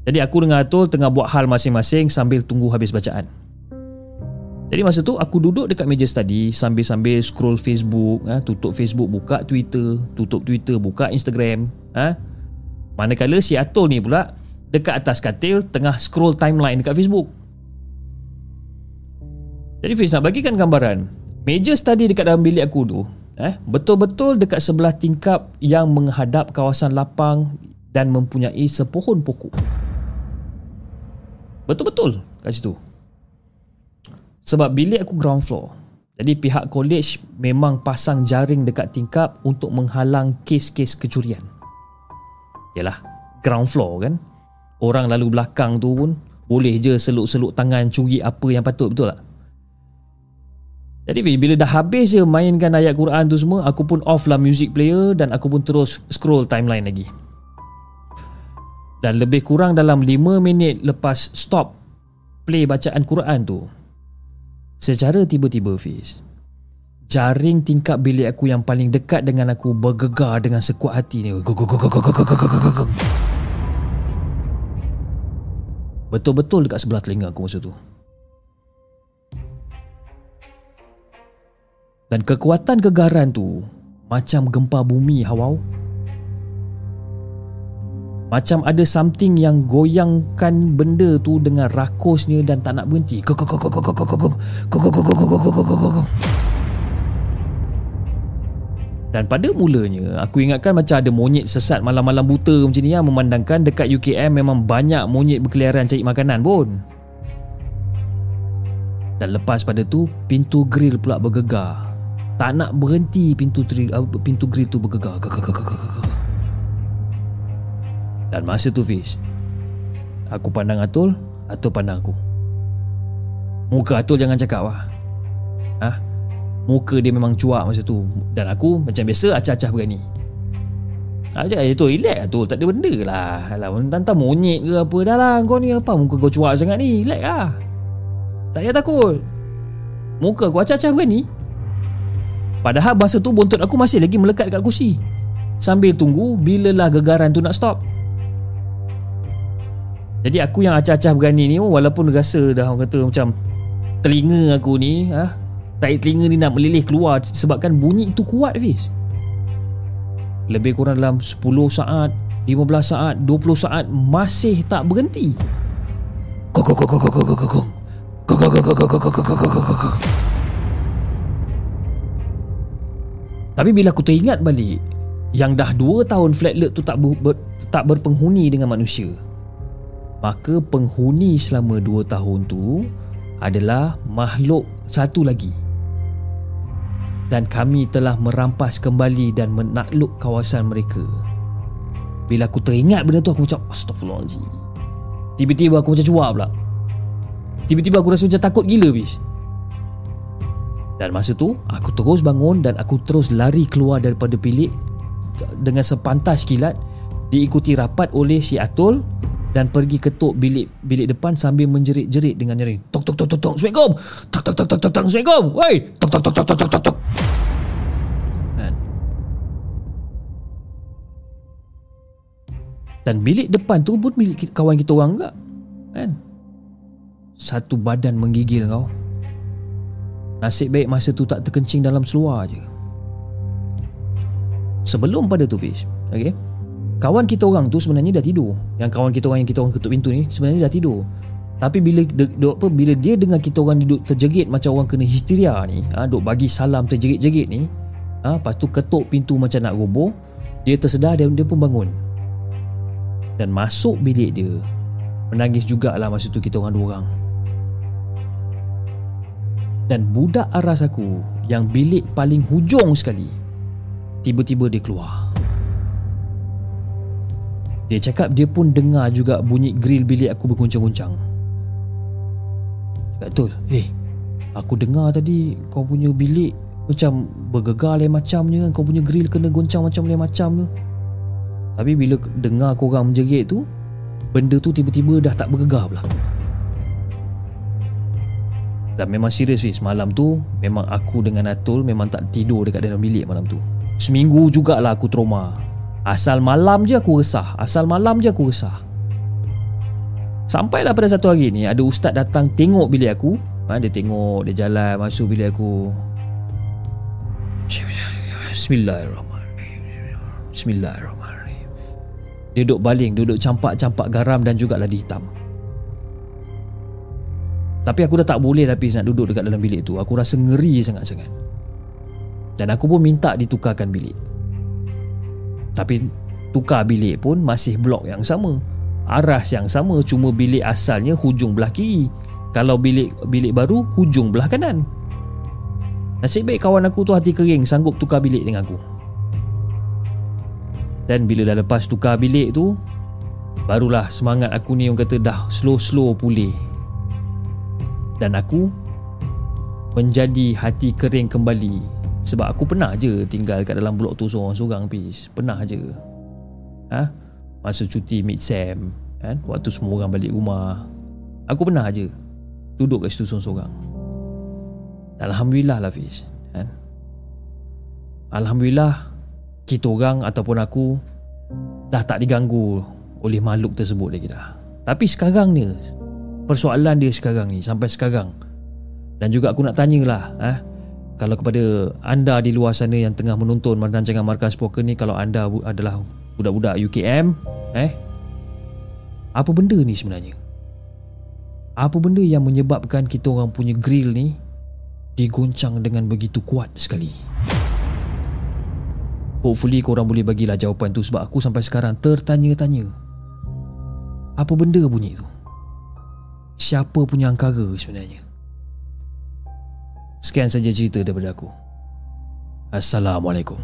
S1: Jadi aku dengan Atul tengah buat hal masing-masing sambil tunggu habis bacaan. Jadi masa tu aku duduk dekat meja study sambil-sambil scroll Facebook, ha, tutup Facebook, buka Twitter, tutup Twitter, buka Instagram. Ha. Manakala si Atul ni pula dekat atas katil tengah scroll timeline dekat Facebook. Jadi Fiz nak bagikan gambaran. Meja study dekat dalam bilik aku tu eh, betul-betul dekat sebelah tingkap yang menghadap kawasan lapang dan mempunyai sepohon pokok. Betul-betul kat situ. Sebab bilik aku ground floor. Jadi pihak college memang pasang jaring dekat tingkap untuk menghalang kes-kes kecurian. Yalah, ground floor kan. Orang lalu belakang tu pun boleh je seluk-seluk tangan curi apa yang patut betul tak? Jadi bila dah habis je mainkan ayat Quran tu semua, aku pun off lah music player dan aku pun terus scroll timeline lagi. Dan lebih kurang dalam 5 minit lepas stop play bacaan Quran tu, Secara tiba-tiba Fiz Jaring tingkap bilik aku yang paling dekat dengan aku bergegar dengan sekuat hati ni. Betul-betul dekat sebelah telinga aku masa tu. Dan kekuatan gegaran tu Macam gempa bumi hawau macam ada something yang goyangkan benda tu dengan rakusnya dan tak nak berhenti. Dan pada mulanya, aku ingatkan macam ada monyet sesat malam-malam buta macam ni yang memandangkan dekat UKM memang banyak monyet berkeliaran cari makanan pun. Dan lepas pada tu, pintu grill pula bergegar. Tak nak berhenti pintu grill, pintu grill tu bergegar. Dan masa tu Fiz Aku pandang Atul Atul pandang aku. Muka Atul jangan cakap lah ha? Muka dia memang cuak masa tu. Dan aku macam biasa acah-acah berani. Ajak eh tu relax Atul. Tak ada benda lah. Alah tantang monyet ke apa Dah lah. Kau ni apa? Muka kau cuak sangat ni. Relax lah. Tak payah takut. Muka kau acah-acah berani. Padahal masa tu bontot aku masih lagi melekat dekat kursi. Sambil tunggu Bilalah gegaran tu nak stop jadi aku yang acah-acah berani ni Walaupun rasa dah orang kata macam Telinga aku ni ha, Tai telinga ni nak melilih keluar Sebabkan bunyi itu kuat Fiz Lebih kurang dalam 10 saat 15 saat 20 saat Masih tak berhenti Tapi bila aku teringat balik Yang dah 2 tahun flat tu tak, ber, ber, tak berpenghuni dengan manusia maka penghuni selama 2 tahun tu adalah makhluk satu lagi. Dan kami telah merampas kembali dan menakluk kawasan mereka. Bila aku teringat benda tu aku macam astagfirullahaladzim tiba-tiba aku macam cuak pula. Tiba-tiba aku rasa macam takut gila bis. Dan masa tu aku terus bangun dan aku terus lari keluar daripada bilik dengan sepantas kilat diikuti rapat oleh si Atul dan pergi ketuk bilik bilik depan sambil menjerit-jerit dengan nyaring. Tok tok tok tok tok. Assalamualaikum. Tok tok tok tok tok. Assalamualaikum. Woi. Tok tok tok tok tok tok tok. Kan? Dan bilik depan tu pun bilik kawan kita orang enggak. Kan? Satu badan menggigil kau. Nasib baik masa tu tak terkencing dalam seluar je. Sebelum pada tu Fish. Okay kawan kita orang tu sebenarnya dah tidur. Yang kawan kita orang yang kita orang ketuk pintu ni sebenarnya dah tidur. Tapi bila de, apa bila dia dengar kita orang duduk terjegit macam orang kena histeria ni ha, duk bagi salam terjegit-jegit ni ha, lepas tu ketuk pintu macam nak roboh dia tersedar dan dia pun bangun. Dan masuk bilik dia menangis jugalah masa tu kita orang dua orang. Dan budak aras aku yang bilik paling hujung sekali tiba-tiba dia keluar dia cakap dia pun dengar juga bunyi grill bilik aku berguncang-guncang. Cakap betul. Eh, Aku dengar tadi kau punya bilik macam bergegar lain macamnya kan. Kau punya grill kena goncang macam lain macam tu. Tapi bila dengar korang menjerit tu, benda tu tiba-tiba dah tak bergegar pula. Dan memang serius Fiz Malam tu Memang aku dengan Atul Memang tak tidur dekat dalam bilik malam tu Seminggu jugalah aku trauma Asal malam je aku resah. Asal malam je aku resah. Sampailah pada satu hari ni Ada ustaz datang tengok bilik aku. Ha, Dia tengok Dia jalan masuk bilik aku. Bismillahirrahmanirrahim. Bismillahirrahmanirrahim. Dia duduk baling Duduk campak-campak garam Dan juga ladi hitam. Tapi aku dah tak boleh lapis nak duduk dekat dalam bilik tu. Aku rasa ngeri sangat-sangat. Dan aku pun minta ditukarkan bilik. Tapi tukar bilik pun masih blok yang sama. Arah yang sama cuma bilik asalnya hujung belah kiri. Kalau bilik bilik baru hujung belah kanan. Nasib baik kawan aku tu hati kering sanggup tukar bilik dengan aku. Dan bila dah lepas tukar bilik tu Barulah semangat aku ni orang kata dah slow-slow pulih dan aku menjadi hati kering kembali sebab aku pernah je tinggal kat dalam blok tu seorang-seorang pis pernah je. Ha? Masa cuti mid sem kan? Waktu semua orang balik rumah. Aku pernah je duduk kat situ seorang-seorang alhamdulillah lah fiz kan? Alhamdulillah kita orang ataupun aku dah tak diganggu oleh makhluk tersebut lagi dah. Tapi sekarang ni persoalan dia sekarang ni sampai sekarang. Dan juga aku nak tanyalah eh kalau kepada anda di luar sana yang tengah menonton rancangan Markas Poker ni kalau anda adalah budak-budak UKM eh apa benda ni sebenarnya? Apa benda yang menyebabkan kita orang punya grill ni digoncang dengan begitu kuat sekali? Hopefully korang boleh bagilah jawapan tu sebab aku sampai sekarang tertanya-tanya. Apa benda bunyi tu? Siapa punya angkara sebenarnya. Sekian saja cerita daripada aku. Assalamualaikum.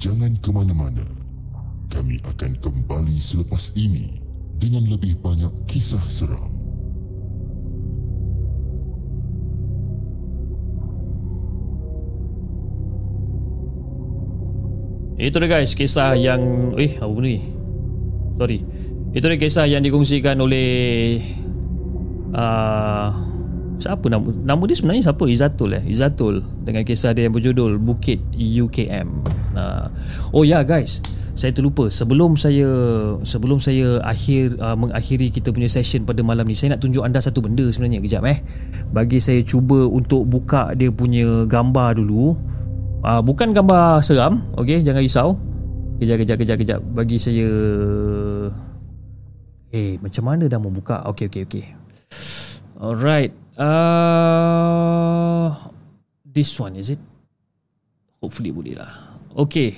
S3: Jangan ke mana-mana. Kami akan kembali selepas ini dengan lebih banyak kisah seram.
S1: Itu dia guys kisah yang eh apa ni? Sorry. Itu dia kisah yang dikongsikan oleh uh, siapa nama nama dia sebenarnya siapa? Izatul eh. Izatul dengan kisah dia yang berjudul Bukit UKM. Uh, oh ya yeah, guys. Saya terlupa sebelum saya sebelum saya akhir uh, mengakhiri kita punya session pada malam ni saya nak tunjuk anda satu benda sebenarnya kejap eh. Bagi saya cuba untuk buka dia punya gambar dulu. Uh, bukan gambar seram Okey jangan risau. Kejap kejap kejap kejap. Bagi saya Eh macam mana dah mau buka Okey okey okey. Alright uh, This one is it? Hopefully boleh lah. Okay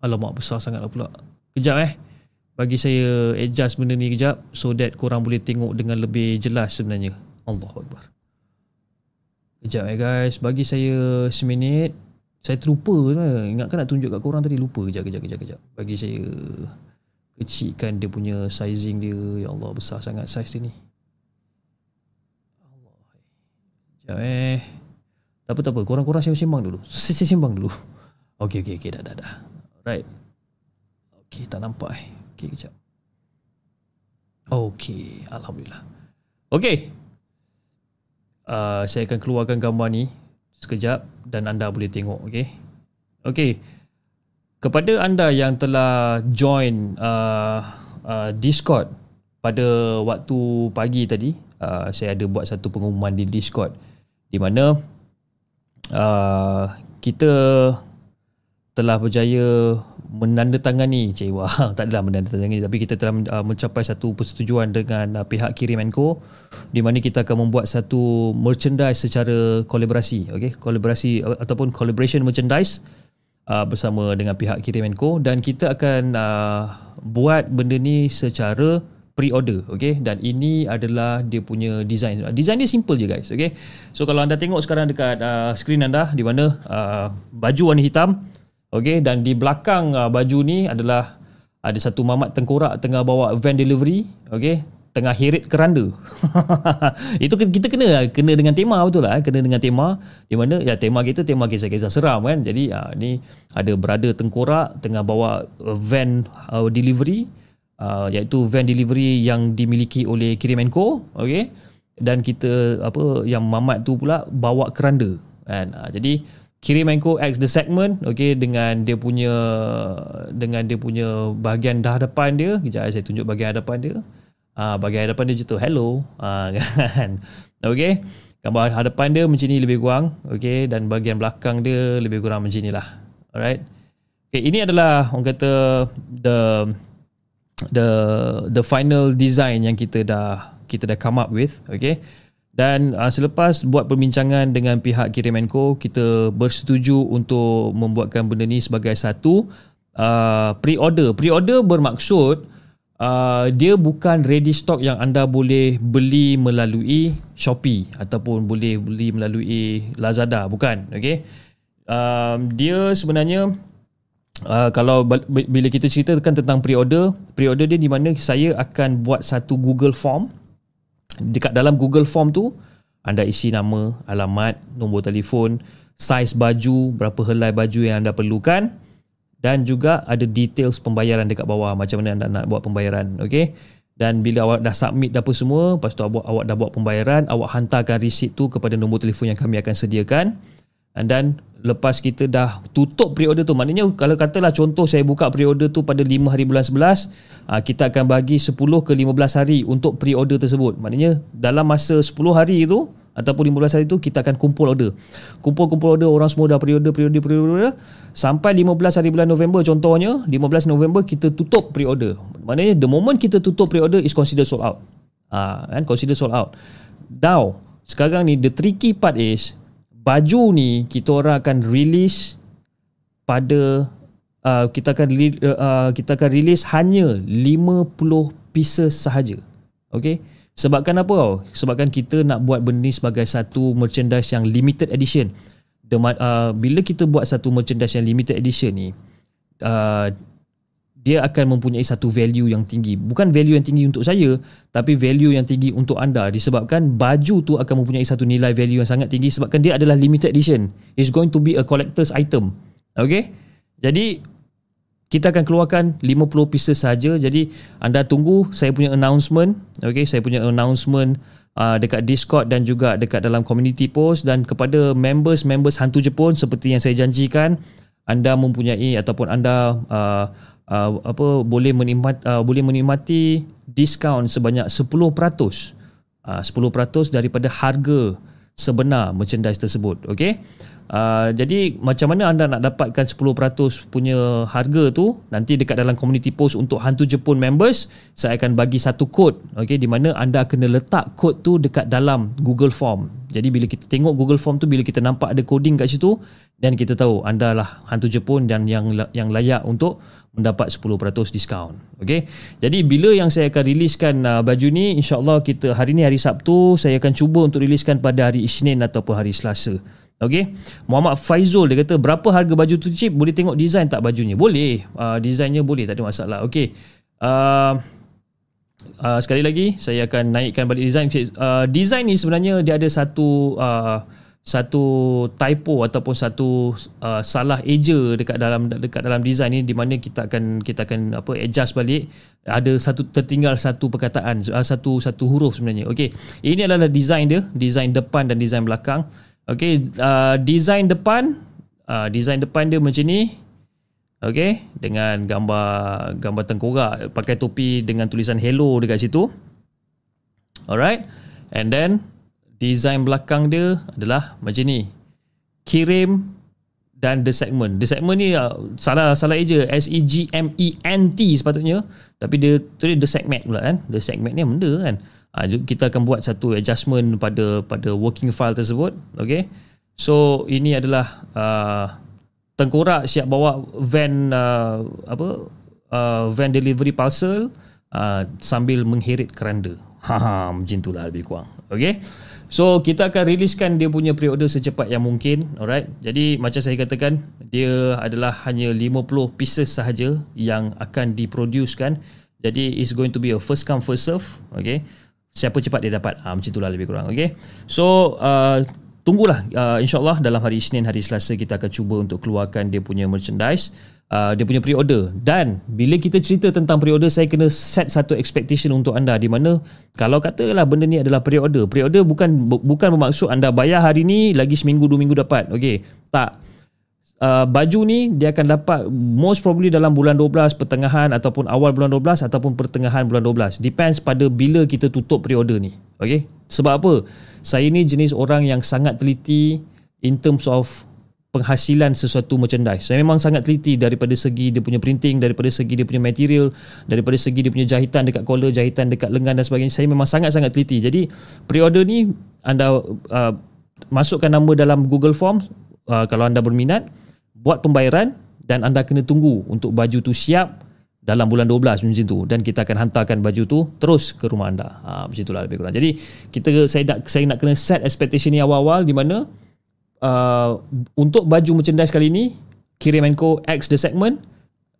S1: Alamak besar sangat lah pula. Kejap eh. Bagi saya adjust benda ni kejap So that korang boleh tengok dengan lebih jelas sebenarnya. Allah Akbar Kejap eh guys. Bagi saya seminit. Saya terlupa Ingatkan nak tunjuk kat korang tadi Lupa. Kejap kejap kejap kejap. Bagi saya Kecilkan dia punya sizing dia. Ya Allah besar sangat size dia ni. Allah Kejap eh. Tak apa tak apa. Korang-korang sembang dulu. Sembang dulu. Okay okay okay dah dah dah. Right Okay tak nampak eh. Okay kejap. Okay Alhamdulillah. Okay uh, saya akan keluarkan gambar ni sekejap dan anda boleh tengok okey? Okey. Kepada anda yang telah join uh, uh, Discord pada waktu pagi tadi uh, saya ada buat satu pengumuman di Discord di mana uh, kita telah berjaya menandatangani cik wah tak adalah menandatangani tapi kita telah uh, mencapai satu persetujuan dengan uh, pihak Kirimenko di mana kita akan membuat satu merchandise secara kolaborasi okey? Kolaborasi uh, ataupun collaboration merchandise uh, bersama dengan pihak Kirimenko dan kita akan uh, buat benda ni secara pre-order okey? Dan ini adalah dia punya design. Design dia simple je guys okey? So kalau anda tengok sekarang dekat uh, skrin anda di mana uh, baju warna hitam Okey dan di belakang uh, baju ni adalah ada satu mamat tengkorak tengah bawa van delivery. Okey tengah heret keranda. itu kita kena kena dengan tema betul lah, kena dengan tema di mana ya tema kita tema kisah-kisah seram kan. Jadi uh, ni ada berada tengkorak tengah bawa van uh, delivery uh, iaitu van delivery yang dimiliki oleh Kirimenko, okey. Dan kita apa yang mamat tu pula bawa keranda kan. Uh, jadi Kirimenko X the segment okey dengan dia punya dengan dia punya bahagian dah depan dia. Kejap saya tunjuk bahagian hadapan dia. Ah, bahagian hadapan dia tu. Hello. Ah, kan? Okey gambar hadapan dia macam ni lebih kurang okey dan bahagian belakang dia lebih kurang macam ni lah. Alright. Okey ini adalah orang kata the the the final design yang kita dah kita dah come up with okey dan uh, selepas buat perbincangan dengan pihak Kirimenko kita bersetuju untuk membuatkan benda ni sebagai satu uh, pre-order. Pre-order bermaksud uh, dia bukan ready stock yang anda boleh beli melalui Shopee ataupun boleh beli melalui Lazada. Bukan okey? Um, dia sebenarnya uh, kalau bila kita ceritakan tentang pre-order pre-order dia di mana saya akan buat satu Google Form dekat dalam Google Form tu anda isi nama, alamat, nombor telefon, saiz baju, berapa helai baju yang anda perlukan dan juga ada details pembayaran dekat bawah macam mana anda nak buat pembayaran okey? Dan bila awak dah submit apa semua lepas tu awak, awak dah buat pembayaran awak hantarkan receipt tu kepada nombor telefon yang kami akan sediakan. Dan lepas kita dah tutup pre-order tu maknanya kalau katalah contoh saya buka pre-order tu pada 5 hari bulan 11 ah, kita akan bagi 10 ke 15 hari untuk pre-order tersebut maknanya dalam masa 10 hari itu ataupun 15 hari itu kita akan kumpul order. Kumpul-kumpul order orang semua dah pre-order pre-order pre-order sampai 15 hari bulan November contohnya 15 November kita tutup pre-order. Maknanya the moment kita tutup pre-order is considered sold out. Ah ha, kan consider sold out. Now sekarang ni the tricky part is baju ni kita orang akan release pada uh, kita akan uh, kita akan release hanya 50 pieces sahaja. Okay Sebabkan apa tau? Sebabkan kita nak buat benda ni sebagai satu merchandise yang limited edition. The, uh, bila kita buat satu merchandise yang limited edition ni, uh, dia akan mempunyai satu value yang tinggi. Bukan value yang tinggi untuk saya, tapi value yang tinggi untuk anda. Disebabkan baju tu akan mempunyai satu nilai value yang sangat tinggi sebabkan dia adalah limited edition. It's going to be a collector's item. Okay? Jadi, kita akan keluarkan 50 pieces saja jadi anda tunggu saya punya announcement okey saya punya announcement uh, dekat Discord dan juga dekat dalam community post dan kepada members-members hantu Jepun seperti yang saya janjikan anda mempunyai ataupun anda uh, uh, apa boleh menikmati uh, boleh menikmati diskaun sebanyak 10% uh, 10% daripada harga sebenar merchandise tersebut okey Uh, jadi macam mana anda nak dapatkan 10% punya harga tu nanti dekat dalam community post untuk hantu Jepun members saya akan bagi satu kod okey di mana anda kena letak kod tu dekat dalam Google Form. Jadi bila kita tengok Google Form tu bila kita nampak ada coding kat situ dan kita tahu anda lah hantu Jepun dan yang yang layak untuk mendapat 10% diskaun. Okey. Jadi bila yang saya akan riliskan uh, baju ni insya-Allah kita hari ni hari Sabtu saya akan cuba untuk riliskan pada hari Isnin ataupun hari Selasa. Okey. Muhammad Faizul dia kata berapa harga baju tu chip? Boleh tengok design tak bajunya? Boleh. Uh, desainnya boleh, tak ada masalah. Okey. Uh, uh, sekali lagi saya akan naikkan balik design. Uh, design ni sebenarnya dia ada satu uh, satu typo ataupun satu uh, salah eja dekat dalam dekat dalam design ni di mana kita akan kita akan apa adjust balik ada satu tertinggal satu perkataan uh, satu satu huruf sebenarnya okey ini adalah design dia design depan dan design belakang Okey, uh, design depan, uh, design depan dia macam ni. Okey, dengan gambar gambar tengkorak pakai topi dengan tulisan hello dekat situ. Alright. And then design belakang dia adalah macam ni. Kirim dan the segment. The segment ni uh, salah salah eja S E G M E N T sepatutnya. Tapi dia tu the segment pula kan. The segment ni benda kan. Uh, kita akan buat satu adjustment pada pada working file tersebut. Okay. So ini adalah uh, tengkorak siap bawa van uh, apa uh, van delivery parcel uh, sambil mengheret keranda. Ha macam itulah lebih kurang. Okay. So kita akan riliskan dia punya pre-order secepat yang mungkin Alright Jadi macam saya katakan Dia adalah hanya 50 pieces sahaja Yang akan diproducekan Jadi it's going to be a first come first serve Okay Siapa cepat dia dapat. Ha, Macam itulah lebih kurang Okay So uh, Tunggulah uh, InsyaAllah dalam hari Isnin Hari Selasa kita akan cuba untuk keluarkan dia punya merchandise. Uh, dia punya pre-order. Dan bila kita cerita tentang pre-order saya kena set satu expectation untuk anda. Di mana kalau katalah benda ni adalah pre-order pre-order bukan bukan bermaksud anda bayar hari ni lagi seminggu dua minggu dapat okey? Tak Uh, baju ni dia akan dapat most probably dalam bulan 12 pertengahan ataupun awal bulan 12 ataupun pertengahan bulan 12 depends pada bila kita tutup pre-order ni okay? sebab apa saya ni jenis orang yang sangat teliti in terms of penghasilan sesuatu merchandise. Saya memang sangat teliti daripada segi dia punya printing, daripada segi dia punya material, daripada segi dia punya jahitan dekat collar, jahitan dekat lengan dan sebagainya. Saya memang sangat-sangat teliti. Jadi pre-order ni anda uh, masukkan nama dalam Google Forms uh, kalau anda berminat, buat pembayaran dan anda kena tunggu untuk baju tu siap dalam bulan 12 macam tu. Dan kita akan hantarkan baju tu terus ke rumah anda. Ha, macam itulah lebih kurang. Jadi kita saya nak saya nak kena set expectation ni awal-awal di mana uh, untuk baju merchandise kali ini kiriman ko X the segment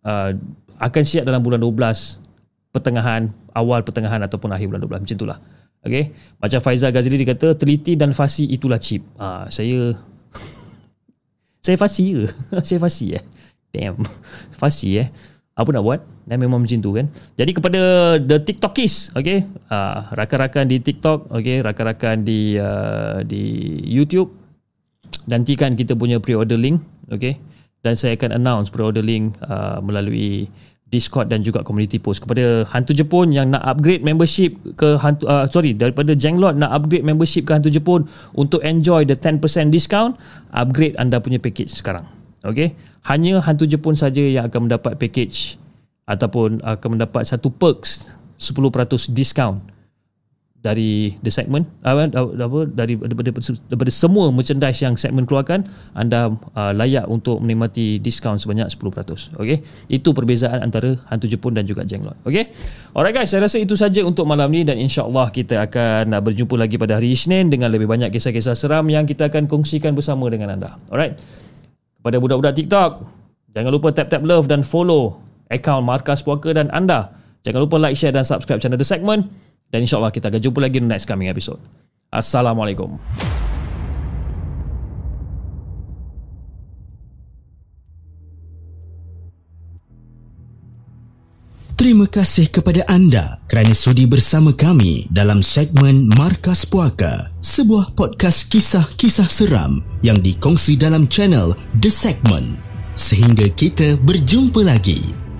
S1: uh, akan siap dalam bulan 12 pertengahan awal pertengahan ataupun akhir bulan 12 macam itulah okey macam Faizal Ghazali dia kata teliti dan fasi itulah chip uh, saya saya fasi ke? Saya fasi eh. Damn. Fasi eh. Apa nak buat? Dan memang macam tu kan. Jadi kepada the tiktokis okey uh, rakan-rakan di tiktok okey rakan-rakan di uh, di youtube. Nantikan kita punya pre-order link okay? Dan saya akan announce pre-order link uh, melalui Discord dan juga community post. Kepada Hantu Jepun yang nak upgrade membership ke Hantu uh, sorry daripada Jenglot nak upgrade membership ke Hantu Jepun untuk enjoy the 10% discount upgrade anda punya package sekarang. Okay? Hanya Hantu Jepun saja yang akan mendapat package ataupun akan mendapat satu perks 10% discount dari the segment apa, apa dari daripada, daripada semua merchandise yang segment keluarkan anda uh, layak untuk menikmati diskaun sebanyak 10% okey? Itu perbezaan antara hantu Jepun dan juga Jenglot okey? Alright guys saya rasa itu saja untuk malam ni dan insyaallah kita akan uh, berjumpa lagi pada hari Isnin dengan lebih banyak kisah-kisah seram yang kita akan kongsikan bersama dengan anda. Alright? Kepada budak-budak TikTok jangan lupa tap-tap love dan follow akaun Markas Puaka dan anda. Jangan lupa like share dan subscribe channel The Segment dan insyaAllah kita akan jumpa lagi next coming episode. Assalamualaikum.
S4: Terima kasih kepada anda kerana sudi bersama kami dalam segmen Markas Puaka, sebuah podcast kisah-kisah seram yang dikongsi dalam channel The Segment. Sehingga kita berjumpa lagi.